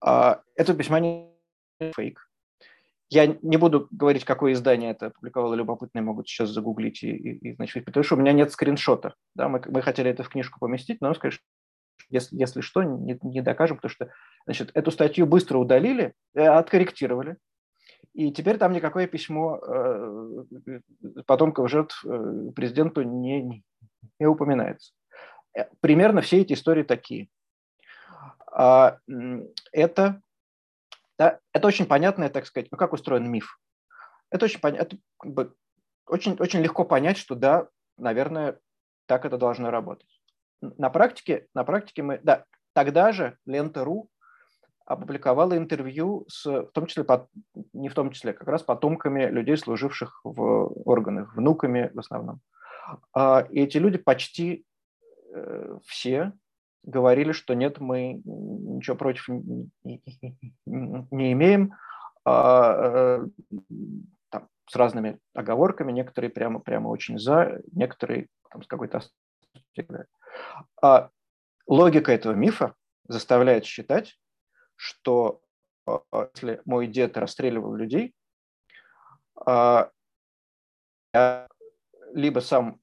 Speaker 2: А, это письмо не фейк. Я не буду говорить, какое издание это опубликовало, любопытные могут сейчас загуглить и, и, и значит, потому что у меня нет скриншота. Да, мы, мы хотели это в книжку поместить, но, конечно, если, если что, не, не докажем, потому что значит, эту статью быстро удалили, э, откорректировали, и теперь там никакое письмо э, потомков жертв э, президенту не, не, упоминается. Э, примерно все эти истории такие. А, это да? Это очень понятно, так сказать, ну как устроен миф. Это очень, это, как бы, очень, очень легко понять, что да, наверное, так это должно работать. На практике, на практике мы, да, тогда же Лента.ру опубликовала интервью с, в том числе, под, не в том числе, как раз потомками людей, служивших в органах, внуками в основном. А, и эти люди почти э, все говорили, что нет, мы ничего против не имеем, а, э, там, с разными оговорками, некоторые прямо, прямо очень за, некоторые там, с какой-то а, логика этого мифа заставляет считать, что если мой дед расстреливал людей, я либо сам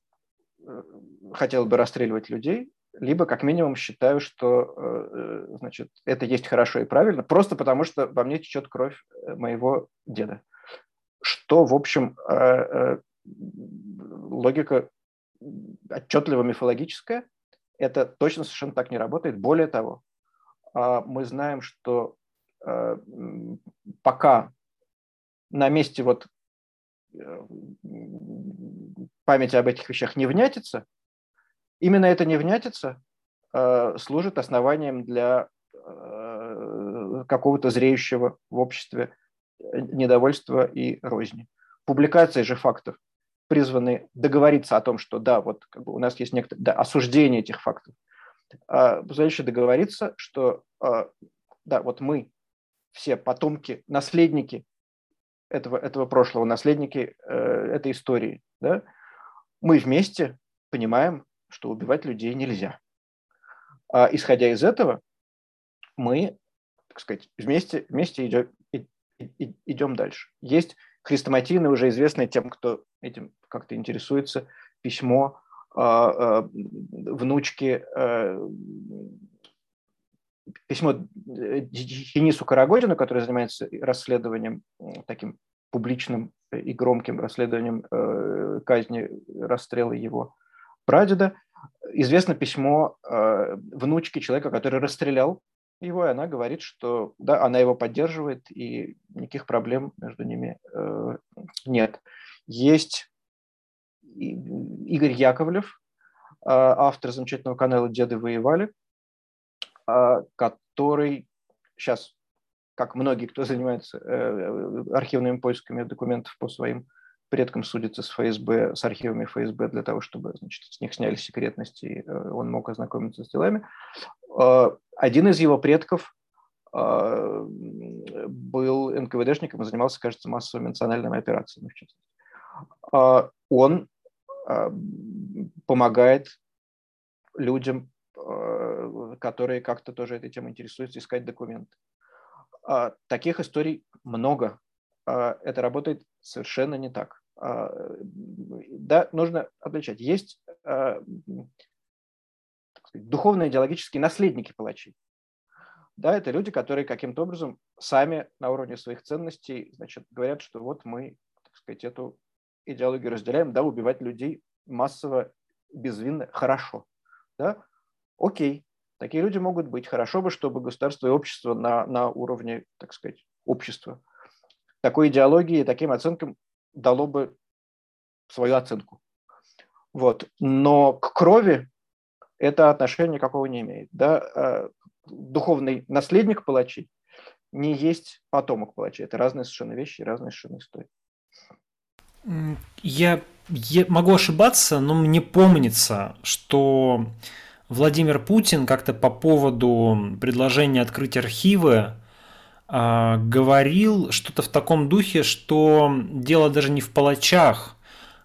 Speaker 2: хотел бы расстреливать людей, либо как минимум считаю, что э, значит, это есть хорошо и правильно, просто потому что во мне течет кровь э, моего деда. Что, в общем, э, логика отчетливо мифологическая, это точно совершенно так не работает. Более того, мы знаем, что пока на месте вот памяти об этих вещах не внятится, Именно эта невнятица э, служит основанием для э, какого-то зреющего в обществе недовольства и розни. Публикации же фактов призваны договориться о том, что да, вот как бы у нас есть некоторое да, осуждение этих фактов, а, позволяющее договориться, что да, вот мы все потомки, наследники этого, этого прошлого, наследники э, этой истории, да, мы вместе понимаем, что убивать людей нельзя. А, исходя из этого, мы, так сказать, вместе, вместе идем, и, и, идем дальше. Есть хрестоматийно уже известное тем, кто этим как-то интересуется, письмо э, э, внучки, э, письмо Денису Карагодину, который занимается расследованием таким публичным и громким расследованием э, казни, расстрела его прадеда, известно письмо э, внучки человека, который расстрелял его, и она говорит, что да, она его поддерживает, и никаких проблем между ними э, нет. Есть Игорь Яковлев, э, автор замечательного канала «Деды воевали», э, который сейчас, как многие, кто занимается э, архивными поисками документов по своим предкам судится с ФСБ, с архивами ФСБ для того, чтобы значит, с них сняли секретности, и э, он мог ознакомиться с делами. Э, один из его предков э, был НКВДшником и занимался, кажется, массовыми национальными операциями, в частности. Он помогает людям, которые как-то тоже этой темой интересуются, искать документы. Таких историй много. Это работает совершенно не так. А, да, нужно отличать. Есть а, духовно-идеологические наследники палачей. Да, это люди, которые каким-то образом сами на уровне своих ценностей значит, говорят, что вот мы, так сказать, эту идеологию разделяем, да, убивать людей массово, безвинно, хорошо. Да? Окей, такие люди могут быть. Хорошо бы, чтобы государство и общество на, на уровне, так сказать, общества такой идеологии и таким оценкам дало бы свою оценку. Вот. Но к крови это отношение никакого не имеет. Да? Э, духовный наследник палачей не есть потомок палачей. Это разные совершенно вещи, разные совершенно истории.
Speaker 1: Я, я могу ошибаться, но мне помнится, что Владимир Путин как-то по поводу предложения открыть архивы а, говорил что-то в таком духе, что дело даже не в палачах,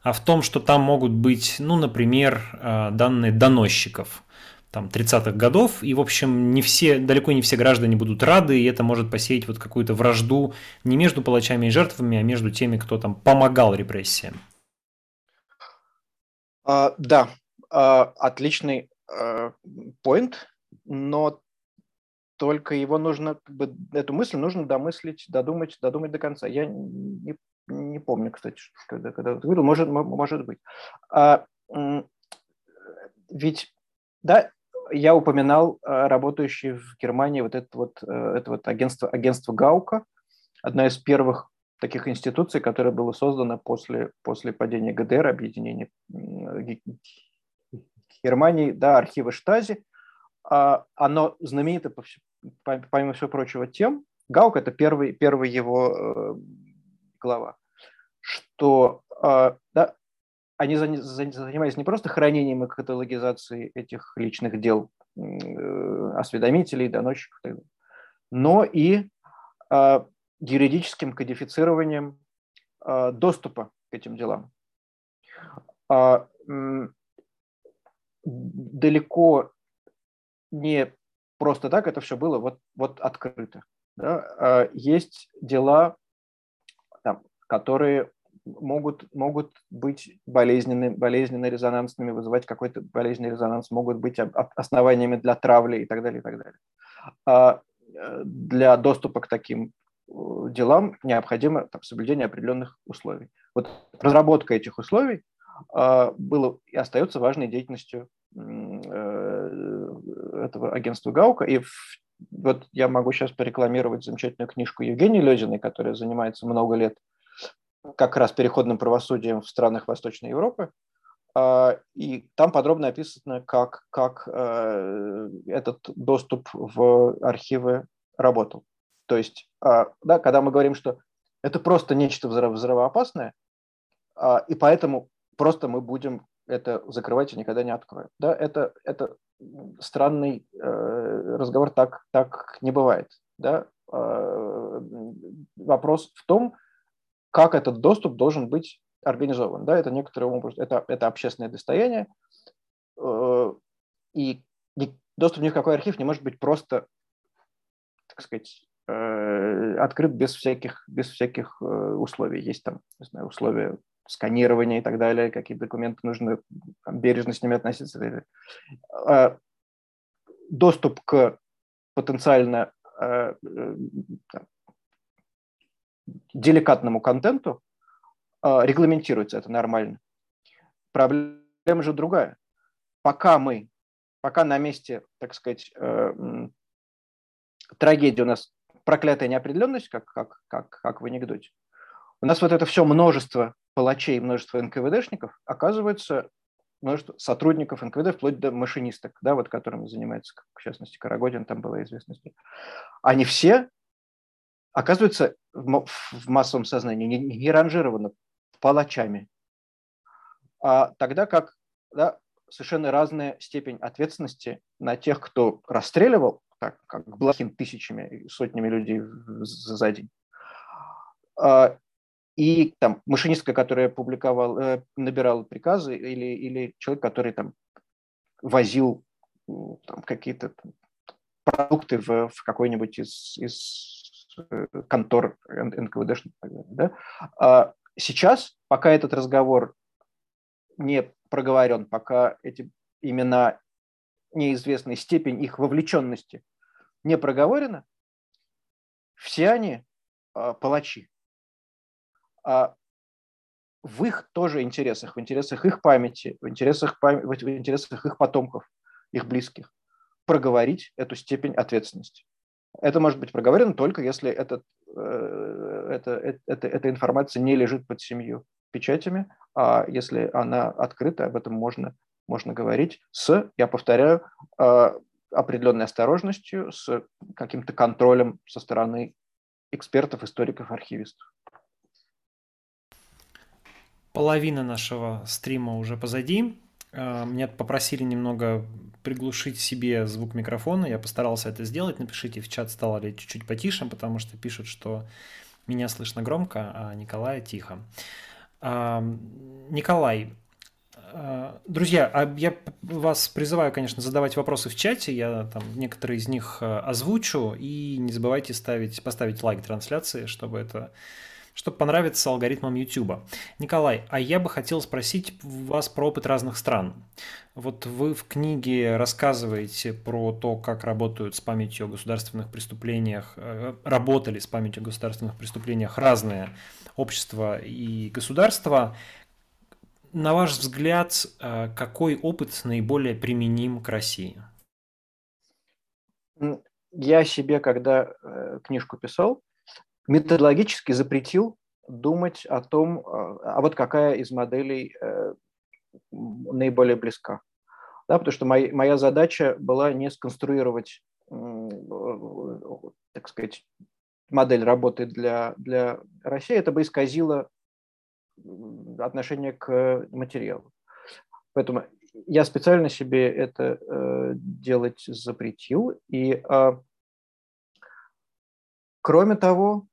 Speaker 1: а в том, что там могут быть, ну, например, а, данные доносчиков там 30-х годов, и, в общем, не все, далеко не все граждане будут рады, и это может посеять вот какую-то вражду не между палачами и жертвами, а между теми, кто там помогал репрессиям.
Speaker 2: А, да, а, отличный поинт, а, но только его нужно, как бы, эту мысль нужно домыслить, додумать, додумать до конца. Я не, не помню, кстати, когда, когда это говорил, может, может быть. А, ведь, да, я упоминал а, работающий в Германии вот это вот, э, это вот агентство, агентство Гаука, одна из первых таких институций, которая была создана после, после падения ГДР, объединения Германии, да, архивы Штази. А, оно знаменито помимо всего прочего, тем, Гаук – это первый, первый его э, глава, что э, да, они занимались не просто хранением и каталогизацией этих личных дел э, осведомителей, доносчиков, но и юридическим кодифицированием доступа к этим делам. Э, далеко не просто так это все было вот, вот открыто. Да? А есть дела, там, которые могут, могут быть болезненными, болезненно резонансными, вызывать какой-то болезненный резонанс, могут быть основаниями для травли и так далее, и так далее. А э, для доступа к таким э, делам необходимо там, соблюдение определенных условий. Вот разработка этих условий а, было и остается важной деятельностью э, этого агентства Гаука. И вот я могу сейчас порекламировать замечательную книжку Евгении Лезиной, которая занимается много лет как раз переходным правосудием в странах Восточной Европы. А, и там подробно описано, как, как э, этот доступ в архивы работал. То есть, а, да, когда мы говорим, что это просто нечто взрывоопасное, а, и поэтому просто мы будем это закрывать и никогда не откроем. Да, это, это странный э, разговор, так, так не бывает. Да? Вопрос в том, как этот доступ должен быть организован. Да, это некоторым образом, это, это общественное достояние, э, и доступ ни в какой архив не может быть просто, так сказать, э, открыт без всяких, без всяких э, условий. Есть там, не знаю, условия сканирования и так далее, какие документы нужно там, бережно с ними относиться. Доступ к потенциально деликатному контенту э, регламентируется это нормально. Проблема же другая. Пока мы, пока на месте, так сказать, э, трагедии у нас проклятая неопределенность, как, как, как, как в анекдоте, у нас вот это все множество палачей, множество НКВДшников, оказывается, множество сотрудников НКВД, вплоть до машинисток, да, вот которыми занимается, в частности, Карагодин, там была известность. Они все оказывается в массовом сознании не, не ранжировано палачами, а тогда как да, совершенно разная степень ответственности на тех, кто расстреливал, так, как Блохин тысячами, сотнями людей за день, а, и там машинистка, которая публиковал, э, набирала приказы, или, или человек, который там возил там, какие-то продукты в, в какой-нибудь из, из контор НКВД. Да? А сейчас, пока этот разговор не проговорен, пока эти имена неизвестной степень их вовлеченности не проговорена, все они а, палачи. А в их тоже интересах, в интересах их памяти, в интересах, в интересах их потомков, их близких, проговорить эту степень ответственности. Это может быть проговорено только если этот, э, это, это, эта информация не лежит под семью печатями, а если она открыта, об этом можно, можно говорить с, я повторяю, э, определенной осторожностью, с каким-то контролем со стороны экспертов, историков, архивистов.
Speaker 1: Половина нашего стрима уже позади. Э, меня попросили немного приглушить себе звук микрофона. Я постарался это сделать. Напишите в чат, стало ли чуть-чуть потише, потому что пишут, что меня слышно громко, а Николая тихо. А, Николай, э, Друзья, а я вас призываю, конечно, задавать вопросы в чате. Я там некоторые из них э, озвучу. И не забывайте ставить, поставить лайк трансляции, чтобы это чтобы понравиться алгоритмам YouTube. Николай, а я бы хотел спросить вас про опыт разных стран. Вот вы в книге рассказываете про то, как работают с памятью о государственных преступлениях, э, работали с памятью о государственных преступлениях разные общества и государства. На ваш взгляд, э, какой опыт наиболее применим к России?
Speaker 2: Я себе, когда э, книжку писал, методологически запретил думать о том, а вот какая из моделей э, наиболее близка. Да, потому что моя, моя задача была не сконструировать, так сказать, модель работы для, для России, это бы исказило отношение к материалу. Поэтому я специально себе это э, делать запретил. И э, кроме того,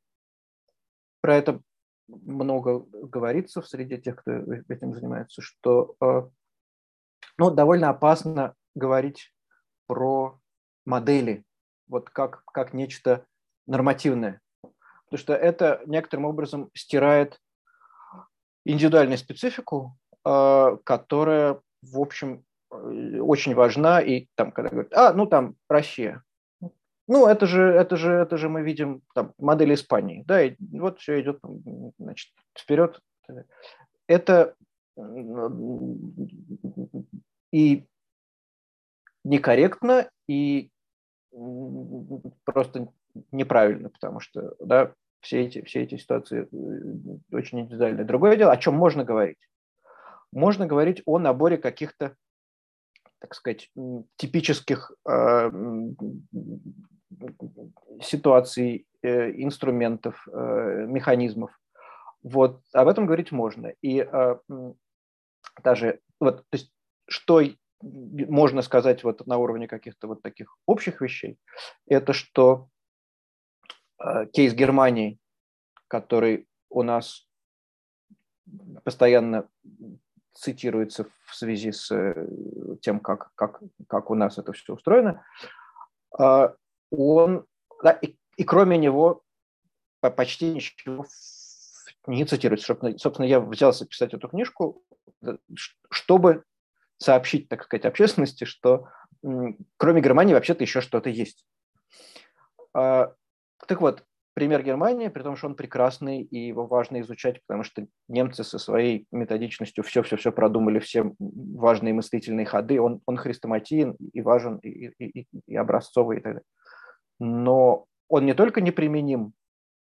Speaker 2: про это много говорится в среде тех, кто этим занимается, что э, ну, довольно опасно говорить про модели, вот как, как нечто нормативное. Потому что это некоторым образом стирает индивидуальную специфику, э, которая, в общем, э, очень важна. И там, когда говорят, а, ну там Россия, ну, это же, это же, это же мы видим там, модель Испании, да, и вот все идет значит, вперед. Это и некорректно, и просто неправильно, потому что да, все, эти, все эти ситуации э, очень индивидуальны. Другое дело, о чем можно говорить? Можно говорить о наборе каких-то, так сказать, типических э, ситуаций, э, инструментов, э, механизмов. Вот об этом говорить можно. И даже вот, то есть, что можно сказать вот на уровне каких-то вот таких общих вещей, это что кейс Германии, который у нас постоянно цитируется в связи с тем, как, как, как у нас это все устроено, он, да, и, и кроме него почти ничего не цитируется. Собственно, я взялся писать эту книжку, чтобы сообщить, так сказать, общественности, что кроме Германии вообще-то еще что-то есть. А, так вот, пример Германии, при том, что он прекрасный, и его важно изучать, потому что немцы со своей методичностью все-все-все продумали, все важные мыслительные ходы, он, он хрестоматиен и важен, и, и, и образцовый и так далее но он не только неприменим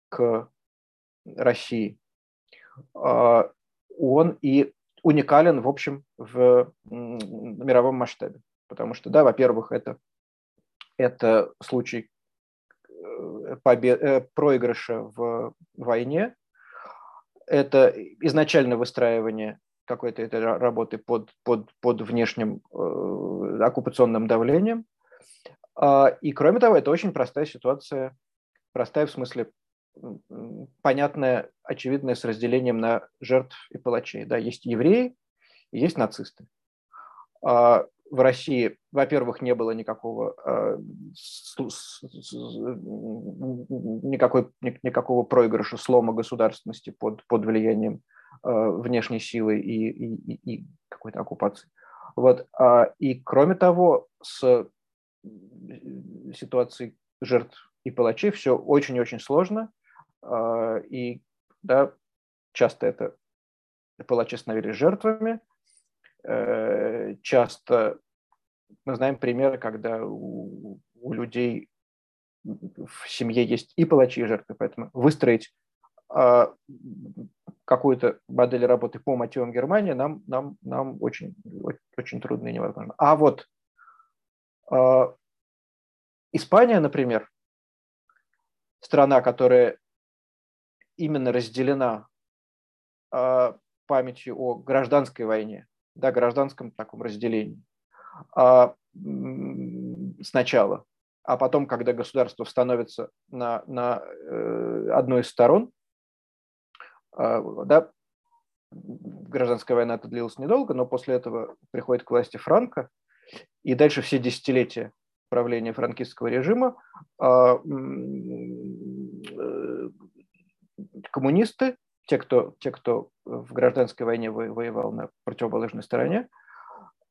Speaker 2: к России, а он и уникален, в общем, в мировом масштабе. Потому что, да, во-первых, это, это случай побед, э, проигрыша в войне, это изначальное выстраивание какой-то этой работы под, под, под внешним э, оккупационным давлением, а, и кроме того, это очень простая ситуация, простая в смысле понятная, очевидная с разделением на жертв и палачей. Да, есть евреи есть нацисты. А, в России, во-первых, не было никакого, а, никакой, никакого проигрыша, слома государственности под, под влиянием внешней силы и, и, и какой-то оккупации. Вот. И кроме того, с ситуации жертв и палачей все очень-очень сложно. А, и да, часто это палачи становились жертвами. Э, часто мы знаем примеры, когда у, у людей в семье есть и палачи, и жертвы, поэтому выстроить а, какую-то модель работы по мотивам Германии нам, нам, нам очень, очень трудно и невозможно. А вот а, Испания, например, страна, которая именно разделена а, памятью о гражданской войне, да, гражданском таком разделении. А, сначала, а потом, когда государство становится на, на э, одной из сторон, да, гражданская война это длилась недолго, но после этого приходит к власти Франко, и дальше все десятилетия правления франкистского режима а, э, коммунисты, те, кто, те, кто в гражданской войне воевал на противоположной стороне,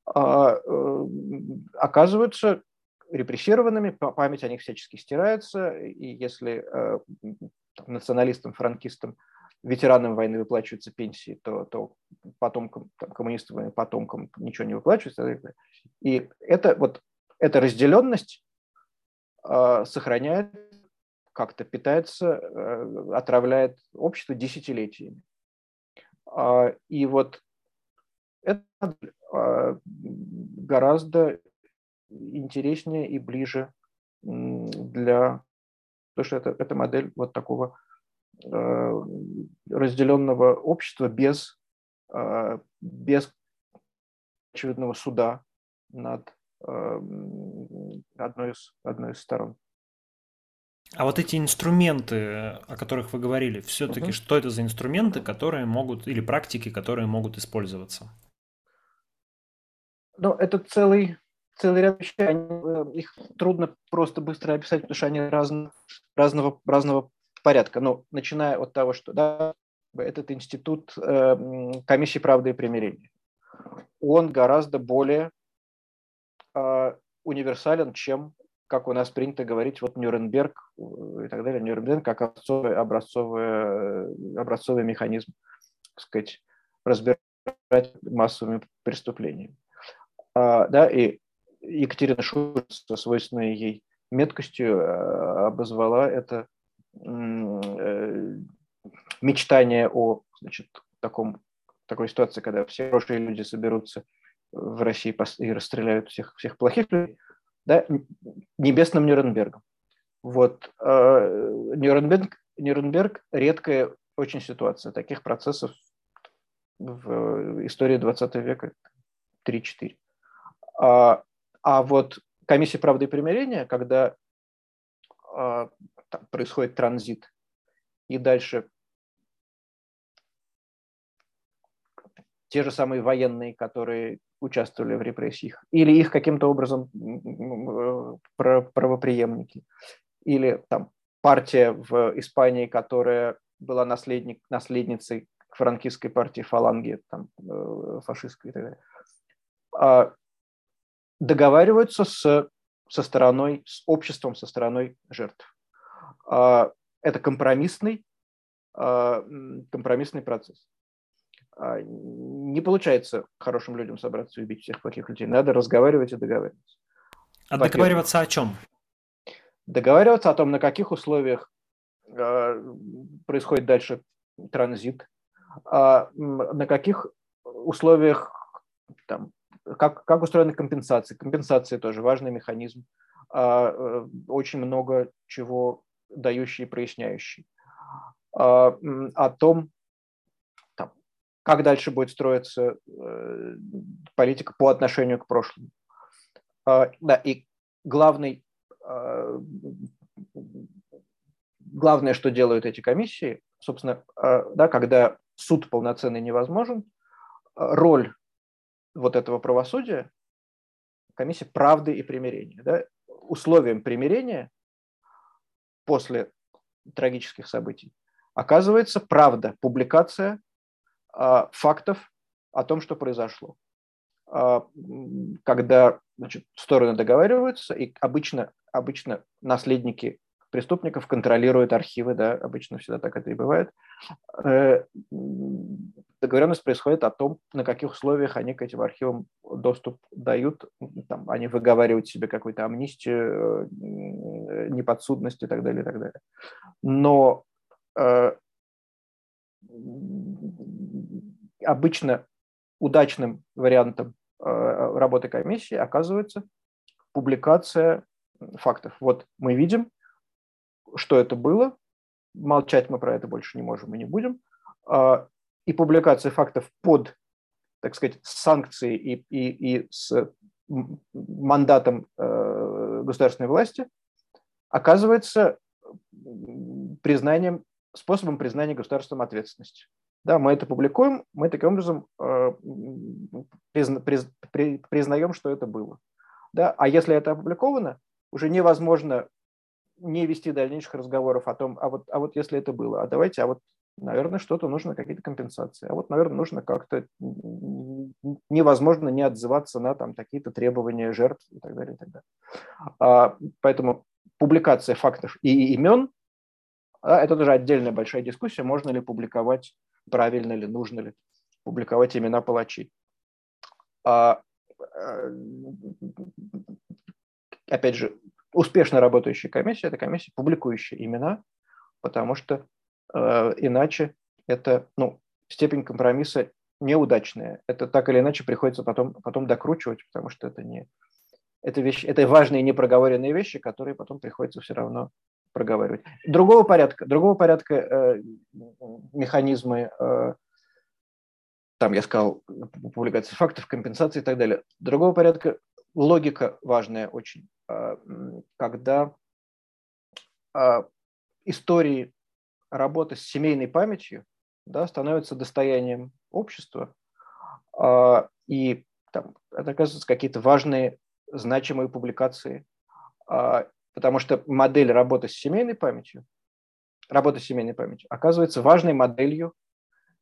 Speaker 2: а, э, оказываются репрессированными, память о них всячески стирается, и если э, националистам, франкистам ветеранам войны выплачиваются пенсии, то, то потомкам, там, коммунистам, потомкам ничего не выплачивается. И это вот эта разделенность э, сохраняет, как-то питается, э, отравляет общество десятилетиями. Э, и вот это э, гораздо интереснее и ближе для... Потому что это, это модель вот такого Э, разделенного общества без, э, без очевидного суда над одной из, одной из сторон.
Speaker 1: А вот эти инструменты, о которых вы говорили, все-таки угу. что это за инструменты, которые могут, или практики, которые могут использоваться?
Speaker 2: Ну, это целый, целый ряд вещей, они, э, их трудно просто быстро описать, потому что они разно, разного, разного порядка. Ну, начиная от того, что да, этот институт э, комиссии правды и примирения, он гораздо более э, универсален, чем, как у нас принято говорить, вот Нюрнберг и так далее, Нюрнберг как образцовый, образцовый, образцовый механизм, так сказать, разбирать массовыми преступлениями. А, да, и Екатерина Шульц со свойственной ей меткостью э, обозвала это э, мечтание о значит, таком, такой ситуации, когда все хорошие люди соберутся в России и расстреляют всех, всех плохих людей, да, небесным Нюрнбергом. Вот. Э, Нюрнберг, Нюрнберг – редкая очень ситуация. Таких процессов в истории 20 века 3-4. А, а вот комиссия правды и примирения, когда а, происходит транзит, и дальше те же самые военные, которые участвовали в репрессиях, или их каким-то образом правоприемники, или там партия в Испании, которая была наследник, наследницей франкистской партии фаланги, там, э, фашистской и так далее. А договариваются с, со стороной, с обществом, со стороной жертв. А, это компромиссный, а, компромиссный процесс. Не получается хорошим людям собраться и убить всех плохих людей. Надо разговаривать и договариваться.
Speaker 1: А договариваться о чем?
Speaker 2: Договариваться о том, на каких условиях происходит дальше транзит, на каких условиях там, как, как устроены компенсации? Компенсации тоже важный механизм. А, э, очень много чего дающий и проясняющий. А, о том, как дальше будет строиться э, политика по отношению к прошлому. А, да, и главный, главное, что делают эти комиссии, собственно, да, когда суд полноценный невозможен, роль вот этого правосудия комиссия правды и примирения. Да? Условием примирения после трагических событий оказывается правда, публикация фактов о том, что произошло. Э, когда значит, стороны договариваются, и обычно, обычно наследники преступников контролируют архивы, да, обычно всегда так это и бывает. Э, договоренность происходит о том, на каких условиях они к этим архивам доступ дают. Там, они выговаривают себе какую-то амнистию, э, неподсудность и так далее, и так далее. Но э, обычно удачным вариантом э, работы комиссии оказывается публикация фактов. Вот мы видим, что это было, молчать мы про это больше не можем и не будем, а, и публикация фактов под, так сказать, санкцией и, и, и с мандатом э, государственной власти оказывается признанием, способом признания государством ответственности. Да, мы это публикуем, мы таким образом э, призна, приз, при, признаем, что это было. Да, а если это опубликовано, уже невозможно не вести дальнейших разговоров о том, а вот, а вот если это было, а давайте, а вот, наверное, что-то нужно, какие-то компенсации, а вот, наверное, нужно как-то, невозможно не отзываться на там какие-то требования жертв и так далее, и так далее. А, поэтому публикация фактов и имен а, это тоже отдельная большая дискуссия, можно ли публиковать, правильно ли, нужно ли публиковать имена палачей. А, э, опять же, успешно работающая комиссия – это комиссия, публикующая имена, потому что э, иначе это ну, степень компромисса неудачная. Это так или иначе приходится потом, потом докручивать, потому что это не это вещи, это важные непроговоренные вещи, которые потом приходится все равно проговаривать. Другого порядка, другого порядка э, механизмы, э, там я сказал, публикации фактов, компенсации и так далее. Другого порядка логика важная очень. А, когда а, истории работы с семейной памятью да, становятся достоянием общества, а, и там, это оказываются какие-то важные значимые публикации, а, потому что модель работы с семейной памятью, работа с семейной памятью оказывается важной моделью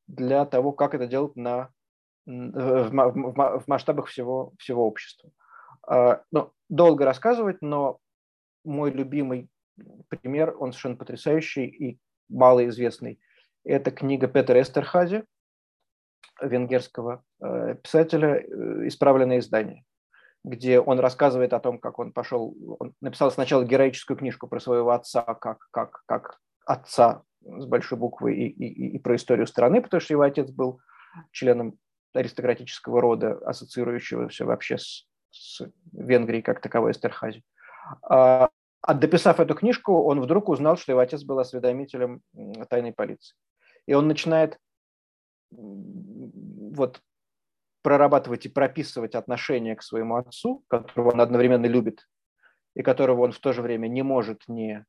Speaker 2: для того, как это делать на, в, в, в масштабах всего, всего общества. А, ну, долго рассказывать, но мой любимый пример, он совершенно потрясающий и малоизвестный. Это книга Петера Эстерхази, венгерского э, писателя, э, «Исправленное издание», где он рассказывает о том, как он пошел, он написал сначала героическую книжку про своего отца, как, как, как отца с большой буквы и, и, и про историю страны, потому что его отец был членом аристократического рода, ассоциирующегося вообще с, с Венгрией как таковой Эстерхази. А, а дописав эту книжку, он вдруг узнал, что его отец был осведомителем тайной полиции. И он начинает вот прорабатывать и прописывать отношение к своему отцу, которого он одновременно любит и которого он в то же время не может не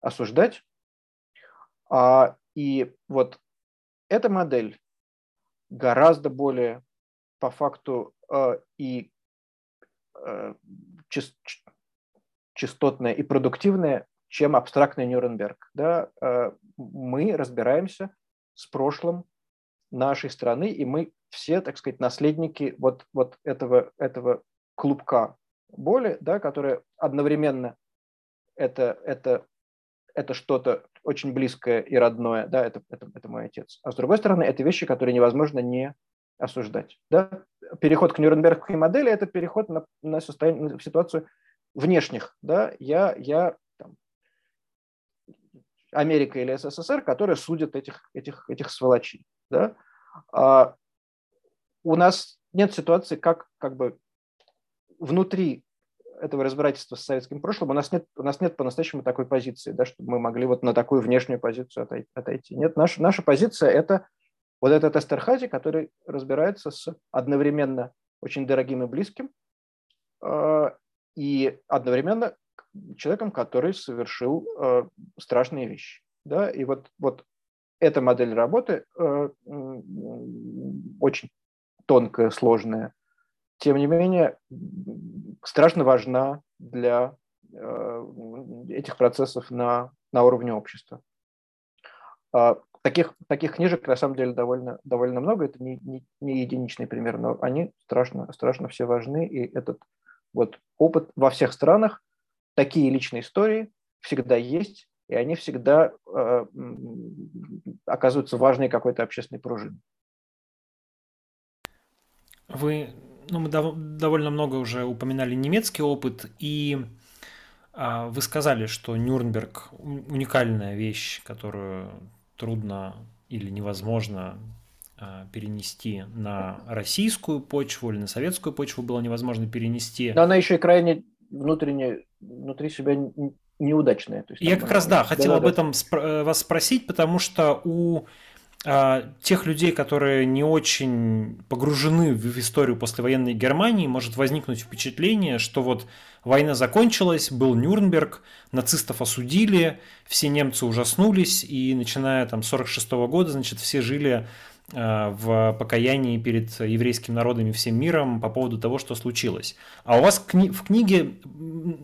Speaker 2: осуждать. А, и вот эта модель гораздо более по факту э, и э, частотная и продуктивная, чем абстрактный Нюрнберг. Да? Э, мы разбираемся с прошлым нашей страны, и мы все, так сказать, наследники вот, вот этого, этого клубка боли, да, которое одновременно это, это, это что-то очень близкое и родное, да, это, это, это мой отец. А с другой стороны, это вещи, которые невозможно не осуждать. Да? Переход к Нюрнбергской модели – это переход на, на, состояние, на ситуацию внешних. Да? Я, я там, Америка или СССР, которые судят этих, этих, этих сволочей. Да? А у нас нет ситуации, как, как бы внутри этого разбирательства с советским прошлым у нас нет, у нас нет по-настоящему такой позиции, да, чтобы мы могли вот на такую внешнюю позицию отойти. Нет, наша, наша позиция – это вот этот Эстерхази, который разбирается с одновременно очень дорогим и близким, а, и одновременно человеком, который совершил а, страшные вещи. Да? И вот, вот эта модель работы а, очень тонкая, сложная, тем не менее страшно важна для этих процессов на, на уровне общества. Таких, таких книжек на самом деле довольно, довольно много, это не, не, не единичный пример, но они страшно, страшно все важны, и этот вот опыт во всех странах, такие личные истории всегда есть, и они всегда э, оказываются важной какой-то общественной пружиной.
Speaker 1: Вы, ну, мы дов- довольно много уже упоминали немецкий опыт, и э, вы сказали, что Нюрнберг уникальная вещь, которую трудно или невозможно а, перенести на российскую почву или на советскую почву было невозможно перенести.
Speaker 2: Но она еще и крайне внутренне, внутри себя неудачная.
Speaker 1: То есть, Я как раз, да, хотел об этом спро- э, вас спросить, потому что у а, тех людей, которые не очень погружены в историю послевоенной Германии, может возникнуть впечатление, что вот война закончилась, был Нюрнберг, нацистов осудили, все немцы ужаснулись, и начиная там 46 года, значит, все жили а, в покаянии перед еврейским народом и всем миром по поводу того, что случилось. А у вас в книге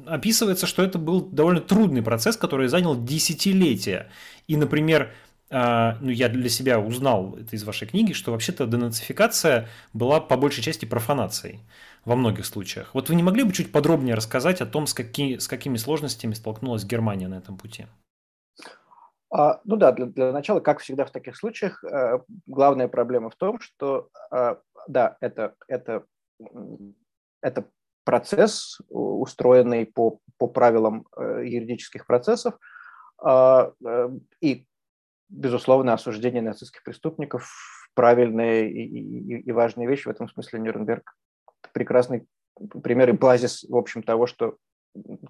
Speaker 1: описывается, что это был довольно трудный процесс, который занял десятилетия. И, например, а, ну, я для себя узнал это из вашей книги, что вообще-то денацификация была по большей части профанацией во многих случаях. Вот вы не могли бы чуть подробнее рассказать о том, с, какие, с какими сложностями столкнулась Германия на этом пути?
Speaker 2: А, ну да, для, для начала, как всегда в таких случаях, э, главная проблема в том, что э, да, это, это, это процесс, устроенный по, по правилам э, юридических процессов, а, и безусловно, осуждение нацистских преступников правильная и, и, и важная вещь. В этом смысле Нюрнберг прекрасный пример и базис, в общем, того, что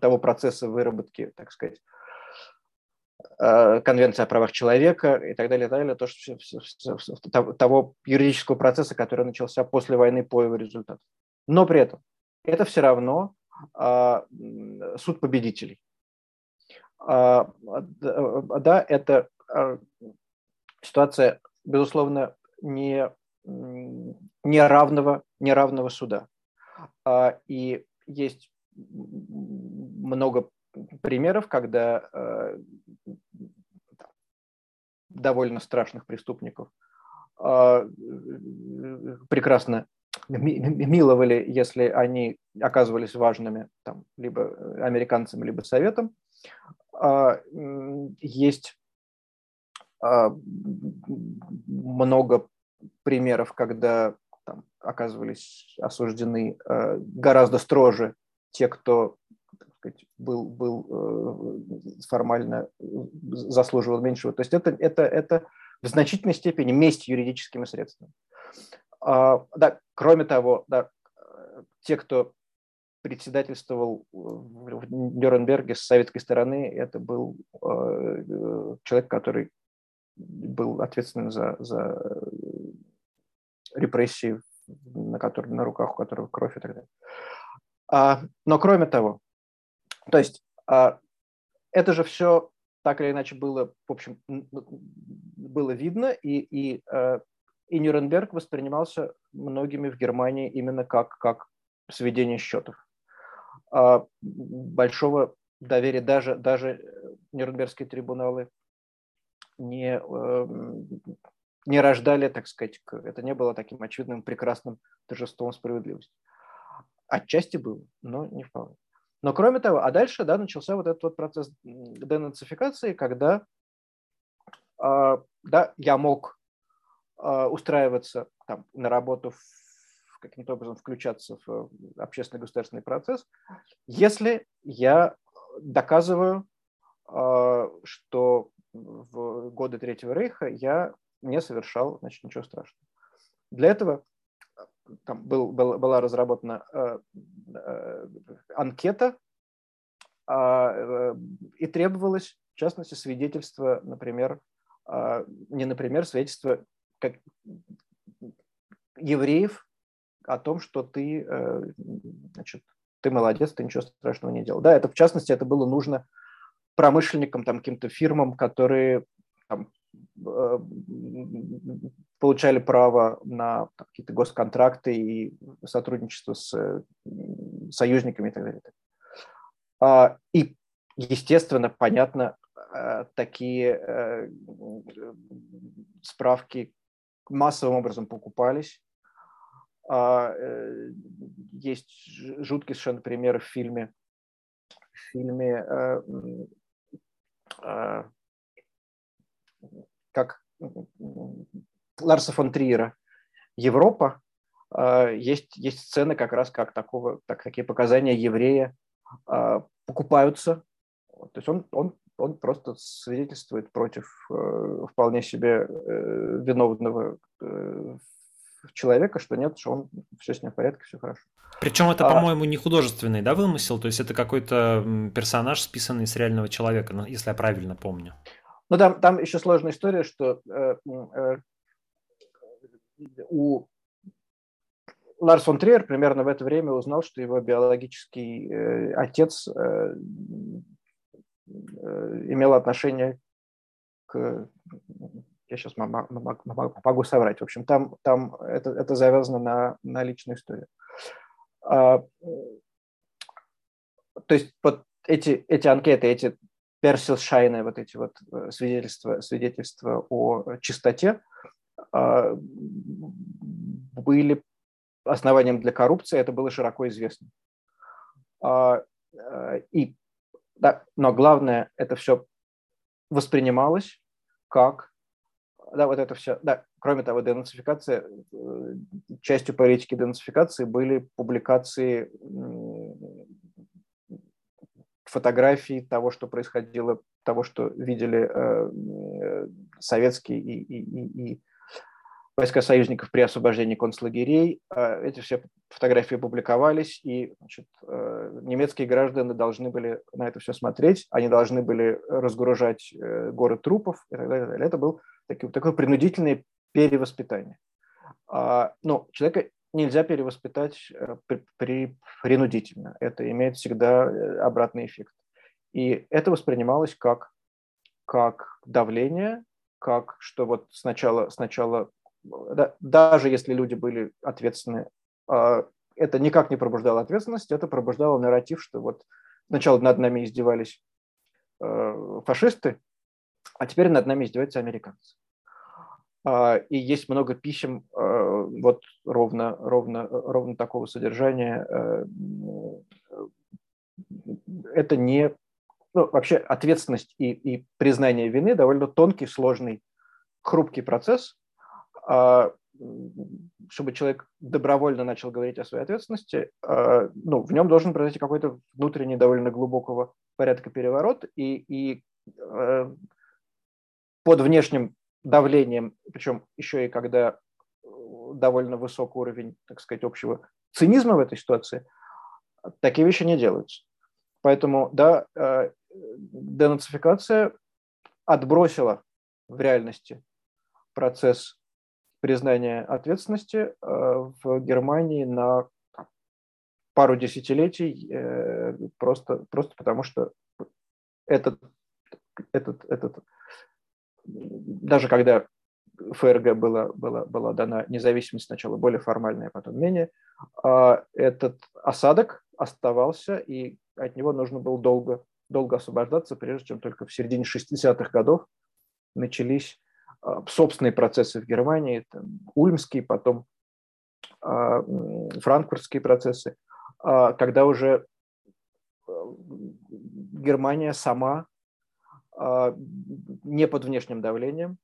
Speaker 2: того процесса выработки, так сказать, э, Конвенция о правах человека и так далее, и так далее, то, что, того юридического процесса, который начался после войны по его результату. Но при этом это все равно а, суд победителей. А, да, это а, ситуация, безусловно, не, не равного, не равного суда. А, и есть много примеров, когда э, довольно страшных преступников прекрасно миловали, если они оказывались важными там, либо американцам, либо советом. Есть много примеров, когда там, оказывались осуждены э, гораздо строже те, кто сказать, был, был э, формально э, заслуживал меньшего. То есть это, это, это в значительной степени месть юридическими средствами. А, да, кроме того, да, те, кто председательствовал в Нюрнберге с советской стороны, это был э, человек, который был ответственен за, за репрессии, на, который, на руках у которого кровь и так далее. А, но кроме того, то есть а, это же все так или иначе было, в общем, было видно, и, и, а, и Нюрнберг воспринимался многими в Германии именно как, как сведение счетов. А, большого доверия даже, даже Нюрнбергские трибуналы не, эм, не рождали, так сказать, это не было таким очевидным прекрасным торжеством справедливости. Отчасти было, но не вполне. Но кроме того, а дальше да, начался вот этот вот процесс денацификации, когда э, да, я мог э, устраиваться там, на работу, каким-то образом включаться в общественный государственный процесс, если я доказываю, э, что в годы Третьего Рейха я не совершал значит, ничего страшного. Для этого там был, был, была разработана э, э, анкета, а, э, и требовалось, в частности, свидетельство, например, э, не например, свидетельство как, евреев о том, что ты, э, значит, ты молодец, ты ничего страшного не делал. Да, это в частности, это было нужно промышленникам, там, каким-то фирмам, которые там, Э, получали право на какие-то госконтракты и сотрудничество с союзниками и так далее. А, и, естественно, понятно, э, такие э, справки массовым образом покупались. А, есть жуткий совершенно пример в фильме, в фильме как Ларса фон Триера «Европа», а, есть, есть сцены как раз как такого, так, такие показания еврея а, покупаются. То есть он, он, он просто свидетельствует против э, вполне себе э, виновного э, человека, что нет, что он все с ним в порядке, все хорошо.
Speaker 1: Причем это, а, по-моему, не художественный, да, вымысел? То есть это какой-то персонаж, списанный с реального человека, ну, если я правильно помню.
Speaker 2: Но там, там еще сложная история, что э, э, у Ларс фон Триер примерно в это время узнал, что его биологический э, отец э, э, имел отношение к... Я сейчас могу, соврать. В общем, там, там это, это завязано на, на личную историю. А, то есть вот эти, эти анкеты, эти персилшайны, вот эти вот э, свидетельства, свидетельства о чистоте, а, были основанием для коррупции, это было широко известно. А, э, и, да, но главное, это все воспринималось как, да, вот это все, да, кроме того, денацификация, э, частью политики денацификации были публикации фотографий того, что происходило, того, что видели э, э, советские и, и, и, и войска союзников при освобождении концлагерей. Э, эти все фотографии публиковались, и значит, немецкие граждане должны были на это все смотреть, они должны были разгружать горы трупов. И так далее. Это был такое, такое принудительное перевоспитание. А, но человека нельзя перевоспитать э, при, принудительно. Это имеет всегда э, обратный эффект. И это воспринималось как, как давление, как что вот сначала, сначала да, даже если люди были ответственны, а, это никак не пробуждало ответственность, это пробуждало нарратив, что вот сначала над нами издевались э, фашисты, а теперь над нами издеваются американцы. А, и есть много писем э, вот ровно, ровно, ровно такого содержания. Э, это не... Ну, вообще ответственность и, и признание вины довольно тонкий, сложный, хрупкий процесс. А, чтобы человек добровольно начал говорить о своей ответственности, а, ну, в нем должен произойти какой-то внутренний, довольно глубокого порядка переворот, и, и под внешним давлением, причем еще и когда э, довольно высокий уровень, так сказать, общего цинизма в этой ситуации, такие вещи не делаются. Поэтому, да, э, денацификация отбросила в реальности процесс признания ответственности э, в Германии на пару десятилетий просто, просто потому, что этот, этот, этот даже когда ФРГ была, была, была дана независимость сначала более формальная, а потом менее, а этот осадок оставался, и от него нужно было долго, долго освобождаться, прежде чем только в середине 60-х годов начались а, собственные процессы в Германии, там, ульмские, потом франкфуртские процессы, когда уже Германия сама не под внешним давлением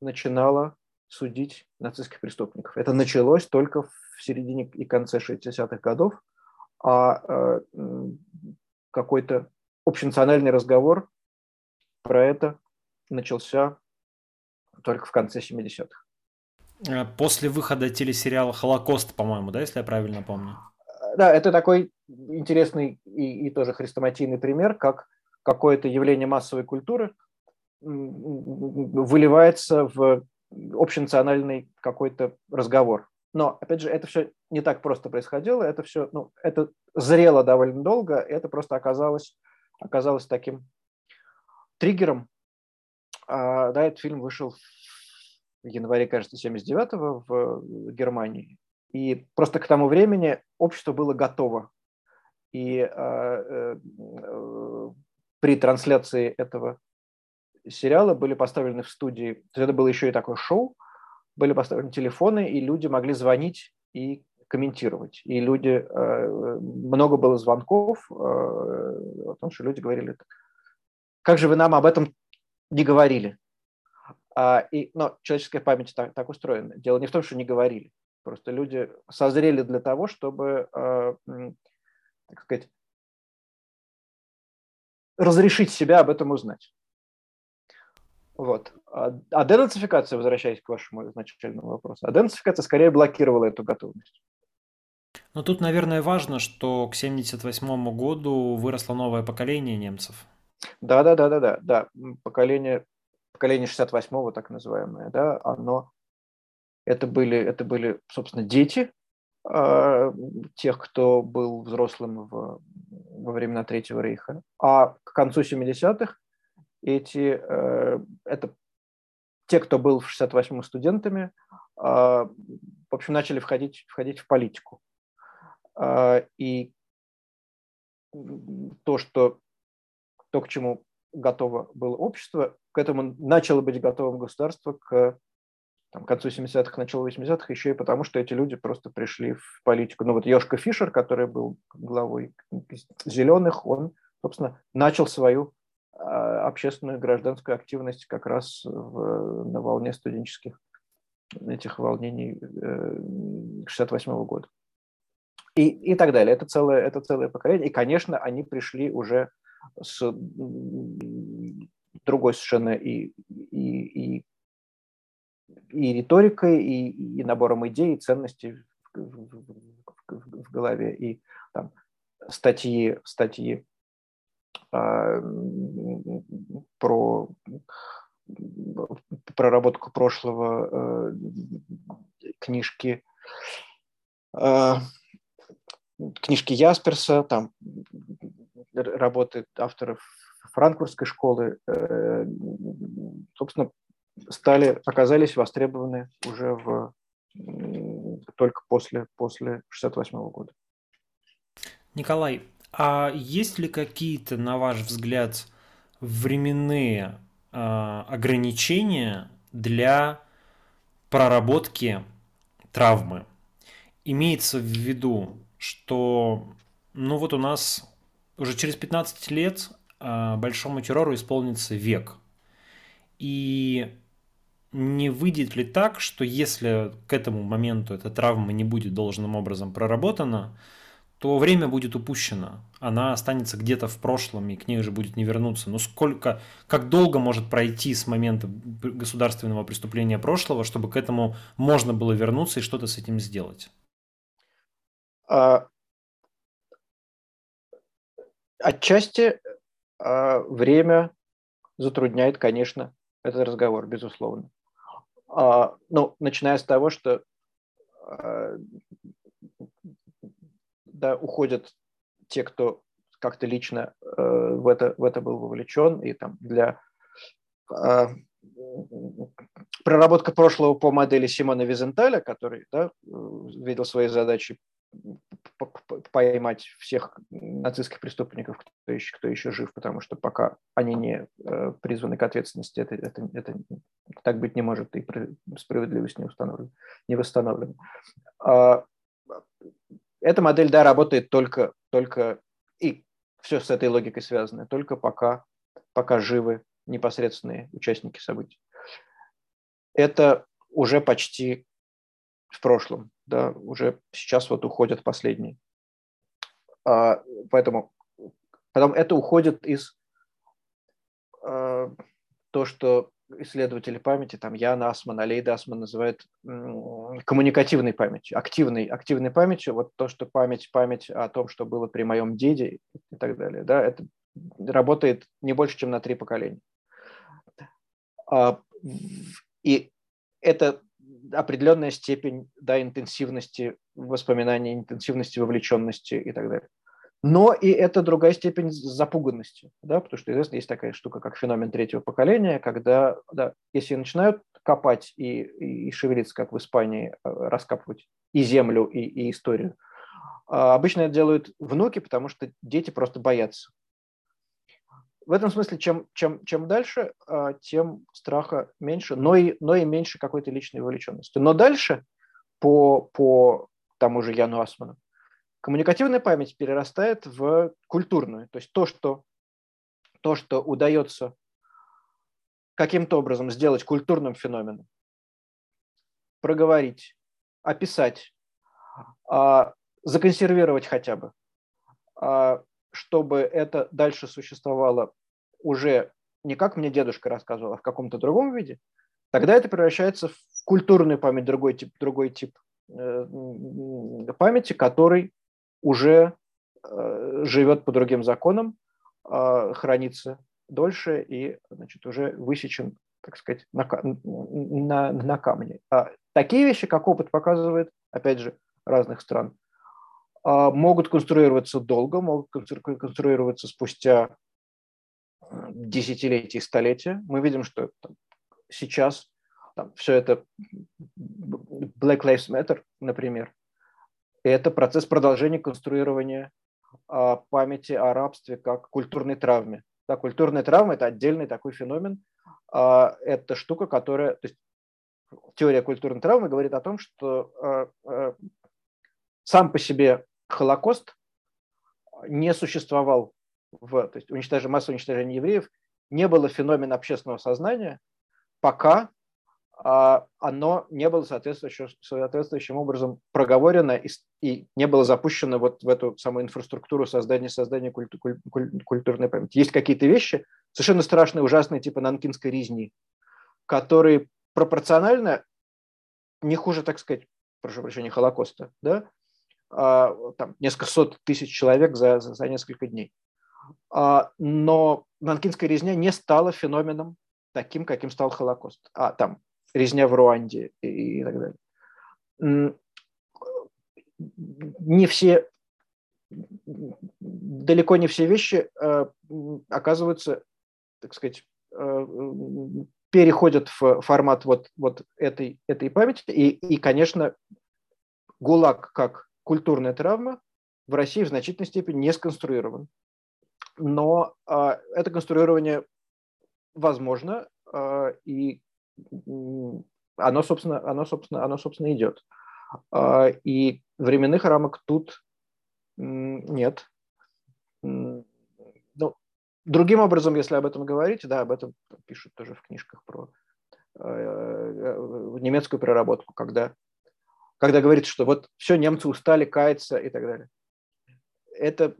Speaker 2: начинала судить нацистских преступников. Это началось только в середине и конце 60-х годов, а, а какой-то общенациональный разговор про это начался только в конце 70-х.
Speaker 1: Э, после выхода телесериала «Холокост», по-моему, да, если я правильно помню?
Speaker 2: Да, это такой интересный и, и тоже хрестоматийный пример, как какое-то явление массовой культуры выливается в общенациональный какой-то разговор. Но, опять же, это все не так просто происходило, это все, ну, это зрело довольно долго, это просто оказалось, оказалось таким триггером. А, да, этот фильм вышел в январе, кажется, 79-го в Германии. И просто к тому времени общество было готово. И а, э, при трансляции этого сериала были поставлены в студии, то есть это было еще и такое шоу, были поставлены телефоны, и люди могли звонить и комментировать. И люди, э, много было звонков э, о том, что люди говорили, как же вы нам об этом не говорили? А, и, но человеческая память так, так устроена. Дело не в том, что не говорили. Просто люди созрели для того, чтобы, э, так сказать, разрешить себя об этом узнать. Вот. А, а денацификация, возвращаясь к вашему изначальному вопросу, а денацификация скорее блокировала эту готовность.
Speaker 1: Но тут, наверное, важно, что к 1978 году выросло новое поколение немцев.
Speaker 2: Да, да, да, да, да, да. Поколение, поколение 68-го, так называемое, да, оно это были, это были, собственно, дети тех, кто был взрослым в, во времена Третьего Рейха. А к концу 70-х эти, э, это те, кто был в 68-м студентами, э, в общем, начали входить, входить в политику. Э, и то, что то, к чему готово было общество, к этому начало быть готовым государство к там, к концу 70-х, началу 80-х, еще и потому, что эти люди просто пришли в политику. Ну вот Йошка Фишер, который был главой «Зеленых», он, собственно, начал свою а, общественную гражданскую активность как раз в, на волне студенческих этих волнений 68 -го года. И, и так далее. Это целое, это целое поколение. И, конечно, они пришли уже с другой совершенно и, и, и и риторикой, и, и набором идей, и ценностей в, в, в, в голове, и там, статьи, статьи э, про проработку прошлого, э, книжки, э, книжки Ясперса, там работы авторов франкфуртской школы, э, собственно, стали, оказались востребованы уже в, только после, после 68 года.
Speaker 1: Николай, а есть ли какие-то, на ваш взгляд, временные э, ограничения для проработки травмы? Имеется в виду, что ну вот у нас уже через 15 лет э, большому террору исполнится век. И не выйдет ли так, что если к этому моменту эта травма не будет должным образом проработана, то время будет упущено. Она останется где-то в прошлом, и к ней уже будет не вернуться. Но сколько, как долго может пройти с момента государственного преступления прошлого, чтобы к этому можно было вернуться и что-то с этим сделать? А,
Speaker 2: отчасти а, время затрудняет, конечно, этот разговор, безусловно. А, ну, начиная с того, что а, да, уходят те, кто как-то лично э, в, это, в это был вовлечен, и там для э, проработка прошлого по модели Симона Визенталя, который да, видел своей задачей поймать всех нацистских преступников, кто еще, кто еще жив, потому что пока они не э, призваны к ответственности, это, это, это так быть не может, и справедливость не, установлена, не восстановлена. А, эта модель, да, работает только, только и все с этой логикой связано, только пока, пока живы непосредственные участники событий. Это уже почти в прошлом, да, уже сейчас вот уходят последние. А, поэтому потом это уходит из а, то, что исследователи памяти, там Ян Асман, Алейд Асман называют коммуникативной памятью, активной, активной памятью, вот то, что память, память о том, что было при моем деде и так далее, да, это работает не больше, чем на три поколения. А, и это определенная степень да, интенсивности воспоминаний, интенсивности вовлеченности и так далее. Но и это другая степень запуганности, да, потому что, известно, есть такая штука, как феномен третьего поколения, когда, да, если начинают копать и, и, шевелиться, как в Испании, э, раскапывать и землю, и, и историю, а обычно это делают внуки, потому что дети просто боятся. В этом смысле, чем, чем, чем дальше, а, тем страха меньше, но и, но и меньше какой-то личной вовлеченности. Но дальше, по, по тому же Яну Асману, Коммуникативная память перерастает в культурную, то есть то, что, то, что удается каким-то образом сделать культурным феноменом, проговорить, описать, а, законсервировать хотя бы, а, чтобы это дальше существовало уже не как мне дедушка рассказывал, а в каком-то другом виде, тогда это превращается в культурную память, другой тип, другой тип э, памяти, который уже э, живет по другим законам, э, хранится дольше и значит, уже высечен, так сказать, на, на, на камне. А такие вещи, как опыт показывает, опять же, разных стран, э, могут конструироваться долго, могут конструироваться спустя десятилетия и столетия. Мы видим, что там, сейчас там, все это Black Lives Matter, например, это процесс продолжения конструирования а, памяти о рабстве как культурной травме. Да, культурная травма – это отдельный такой феномен. А, это штука, которая… То есть теория культурной травмы говорит о том, что а, сам по себе Холокост не существовал в… То есть уничтожение, массовое уничтожение евреев не было феномен общественного сознания, пока а, оно не было соответствующим, соответствующим образом проговорено и, и не было запущено вот в эту самую инфраструктуру создания, создания культу, куль, культурной памяти. Есть какие-то вещи совершенно страшные, ужасные, типа нанкинской резни, которые пропорционально не хуже, так сказать, прошу прощения, Холокоста, да, а, там несколько сот тысяч человек за, за, за несколько дней. А, но нанкинская резня не стала феноменом таким, каким стал Холокост. А там резня в Руанде и, так далее. Не все, далеко не все вещи э, оказываются, так сказать, э, переходят в формат вот, вот этой, этой памяти. И, и, конечно, ГУЛАГ как культурная травма в России в значительной степени не сконструирован. Но это конструирование возможно, и оно, собственно, оно, собственно, оно, собственно, идет. И временных рамок тут нет. Ну, другим образом, если об этом говорить, да, об этом пишут тоже в книжках про э, э, немецкую проработку, когда, когда говорится, что вот все, немцы устали каяться и так далее. Это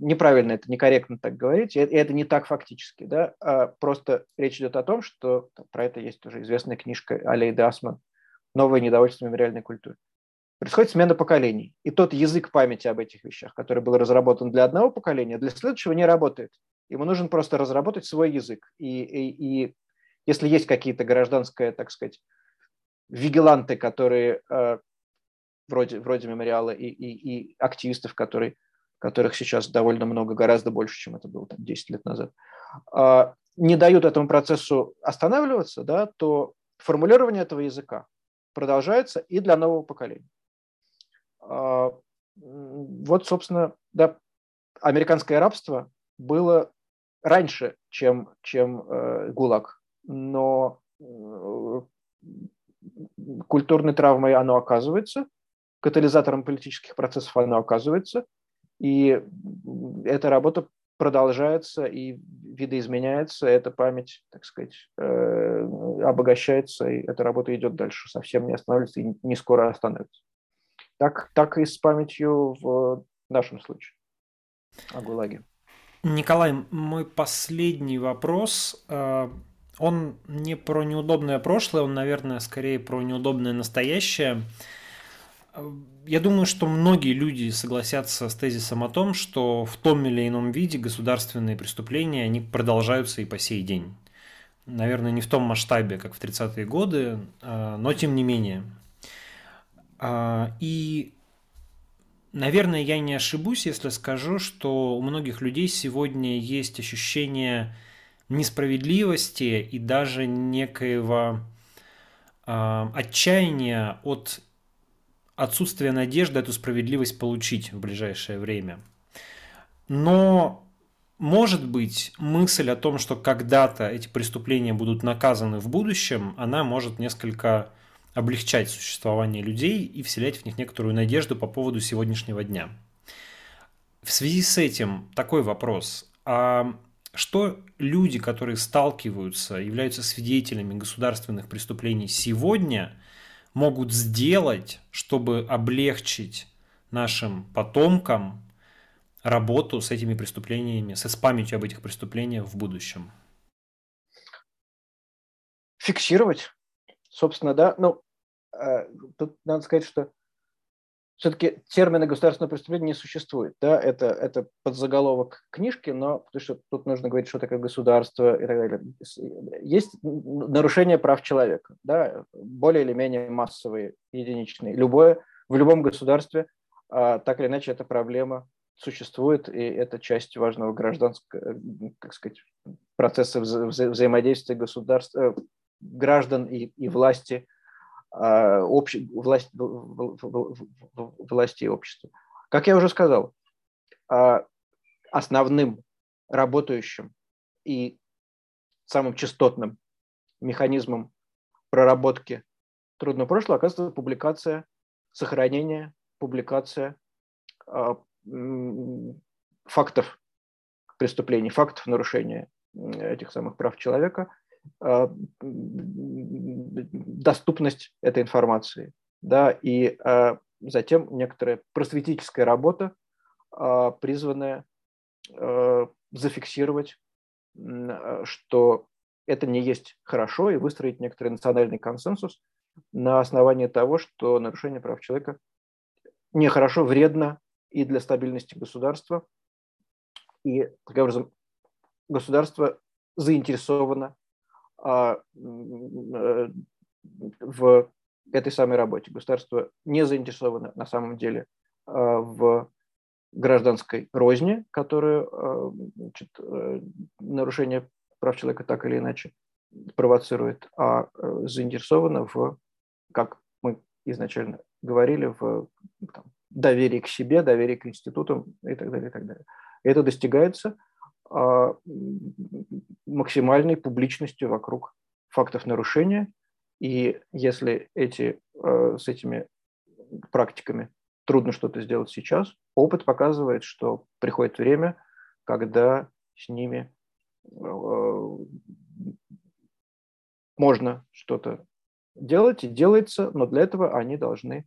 Speaker 2: неправильно, это некорректно так говорить, и это не так фактически. Да? А просто речь идет о том, что про это есть уже известная книжка Алей Дасман «Новое недовольство мемориальной культуры» происходит смена поколений. И тот язык памяти об этих вещах, который был разработан для одного поколения, для следующего не работает. Ему нужен просто разработать свой язык. И, и, и если есть какие-то гражданские, так сказать, вигиланты, которые э, вроде, вроде мемориала и, и, и активистов, которые, которых сейчас довольно много, гораздо больше, чем это было там, 10 лет назад, э, не дают этому процессу останавливаться, да, то формулирование этого языка продолжается и для нового поколения. А, вот, собственно, да, американское рабство было раньше, чем, чем э, ГУЛАГ, но э, культурной травмой оно оказывается, катализатором политических процессов оно оказывается, и эта работа продолжается и видоизменяется, эта память, так сказать, э, обогащается, и эта работа идет дальше, совсем не останавливается и не скоро остановится. Так, так и с памятью в нашем случае о ГУЛАГе.
Speaker 1: Николай, мой последний вопрос, э, он не про неудобное прошлое, он, наверное, скорее про неудобное настоящее. Э, я думаю, что многие люди согласятся с тезисом о том, что в том или ином виде государственные преступления, они продолжаются и по сей день. Наверное, не в том масштабе, как в 30-е годы, э, но тем не менее. А, и, наверное, я не ошибусь, если скажу, что у многих людей сегодня есть ощущение несправедливости и даже некоего отчаяния от отсутствия надежды эту справедливость получить в ближайшее время. Но может быть, мысль о том, что когда-то эти преступления будут наказаны в будущем, она может несколько облегчать существование людей и вселять в них некоторую надежду по поводу сегодняшнего дня. В связи с этим такой вопрос. А что люди, которые сталкиваются, являются свидетелями государственных преступлений сегодня, могут сделать, чтобы облегчить нашим потомкам работу с этими преступлениями, с памятью об этих преступлениях в будущем?
Speaker 2: Фиксировать, собственно, да. Ну, Э, тут надо сказать, что все-таки термина государственное преступление не существует. Да? Это, это подзаголовок книжки, но потому что тут нужно говорить, что такое государство и так далее. Есть нарушение прав человека, да? более или менее массовые, единичные. Любое, в любом государстве а, так или иначе эта проблема существует, и это часть важного гражданского, как сказать, процесса вза вза взаимодействия государств, э, граждан и, и власти – общ... власть... власти и общества. Как я уже сказал, а, основным работающим и самым частотным механизмом проработки трудного прошлого оказывается публикация, сохранение, публикация а, фактов преступлений, фактов нарушения этих самых прав человека – а, доступность этой информации, да, и а, затем некоторая просветительская работа, а, призванная зафиксировать, что это не есть хорошо, и выстроить некоторый национальный консенсус на основании того, что нарушение прав человека нехорошо, вредно и для стабильности государства. И таким образом государство заинтересовано а, э, в этой самой работе. Государство не заинтересовано на самом деле а, в гражданской розни, которую а, значит, э, нарушение прав человека так или иначе провоцирует, а э, заинтересовано в, как мы изначально говорили в там, доверии к себе, доверии к институтам и так далее, и так далее. Это достигается максимальной публичностью вокруг фактов нарушения. И если эти, а, с этими практиками трудно что-то сделать сейчас, опыт показывает, что приходит время, когда с ними а, можно что-то делать и делается, но для этого они должны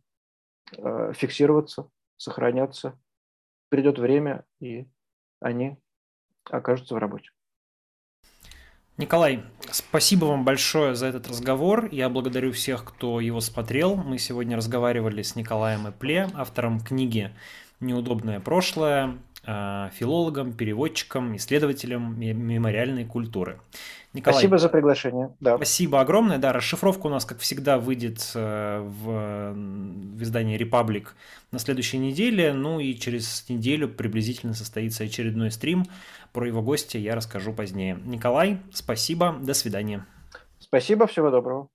Speaker 2: фиксироваться, сохраняться. Придет время, и они окажутся в работе.
Speaker 1: Николай, спасибо вам большое за этот разговор. Я благодарю всех, кто его смотрел. Мы сегодня разговаривали с Николаем Эпле, автором книги «Неудобное прошлое», филологом, переводчиком, исследователем мемориальной культуры.
Speaker 2: Николай, Спасибо за приглашение.
Speaker 1: Да. Спасибо огромное. Да, расшифровка у нас, как всегда, выйдет э, в, в издании Republic на следующей неделе. Ну и через неделю приблизительно состоится очередной стрим. Про его гостя я расскажу позднее. Николай, спасибо. До свидания.
Speaker 2: Спасибо, всего доброго.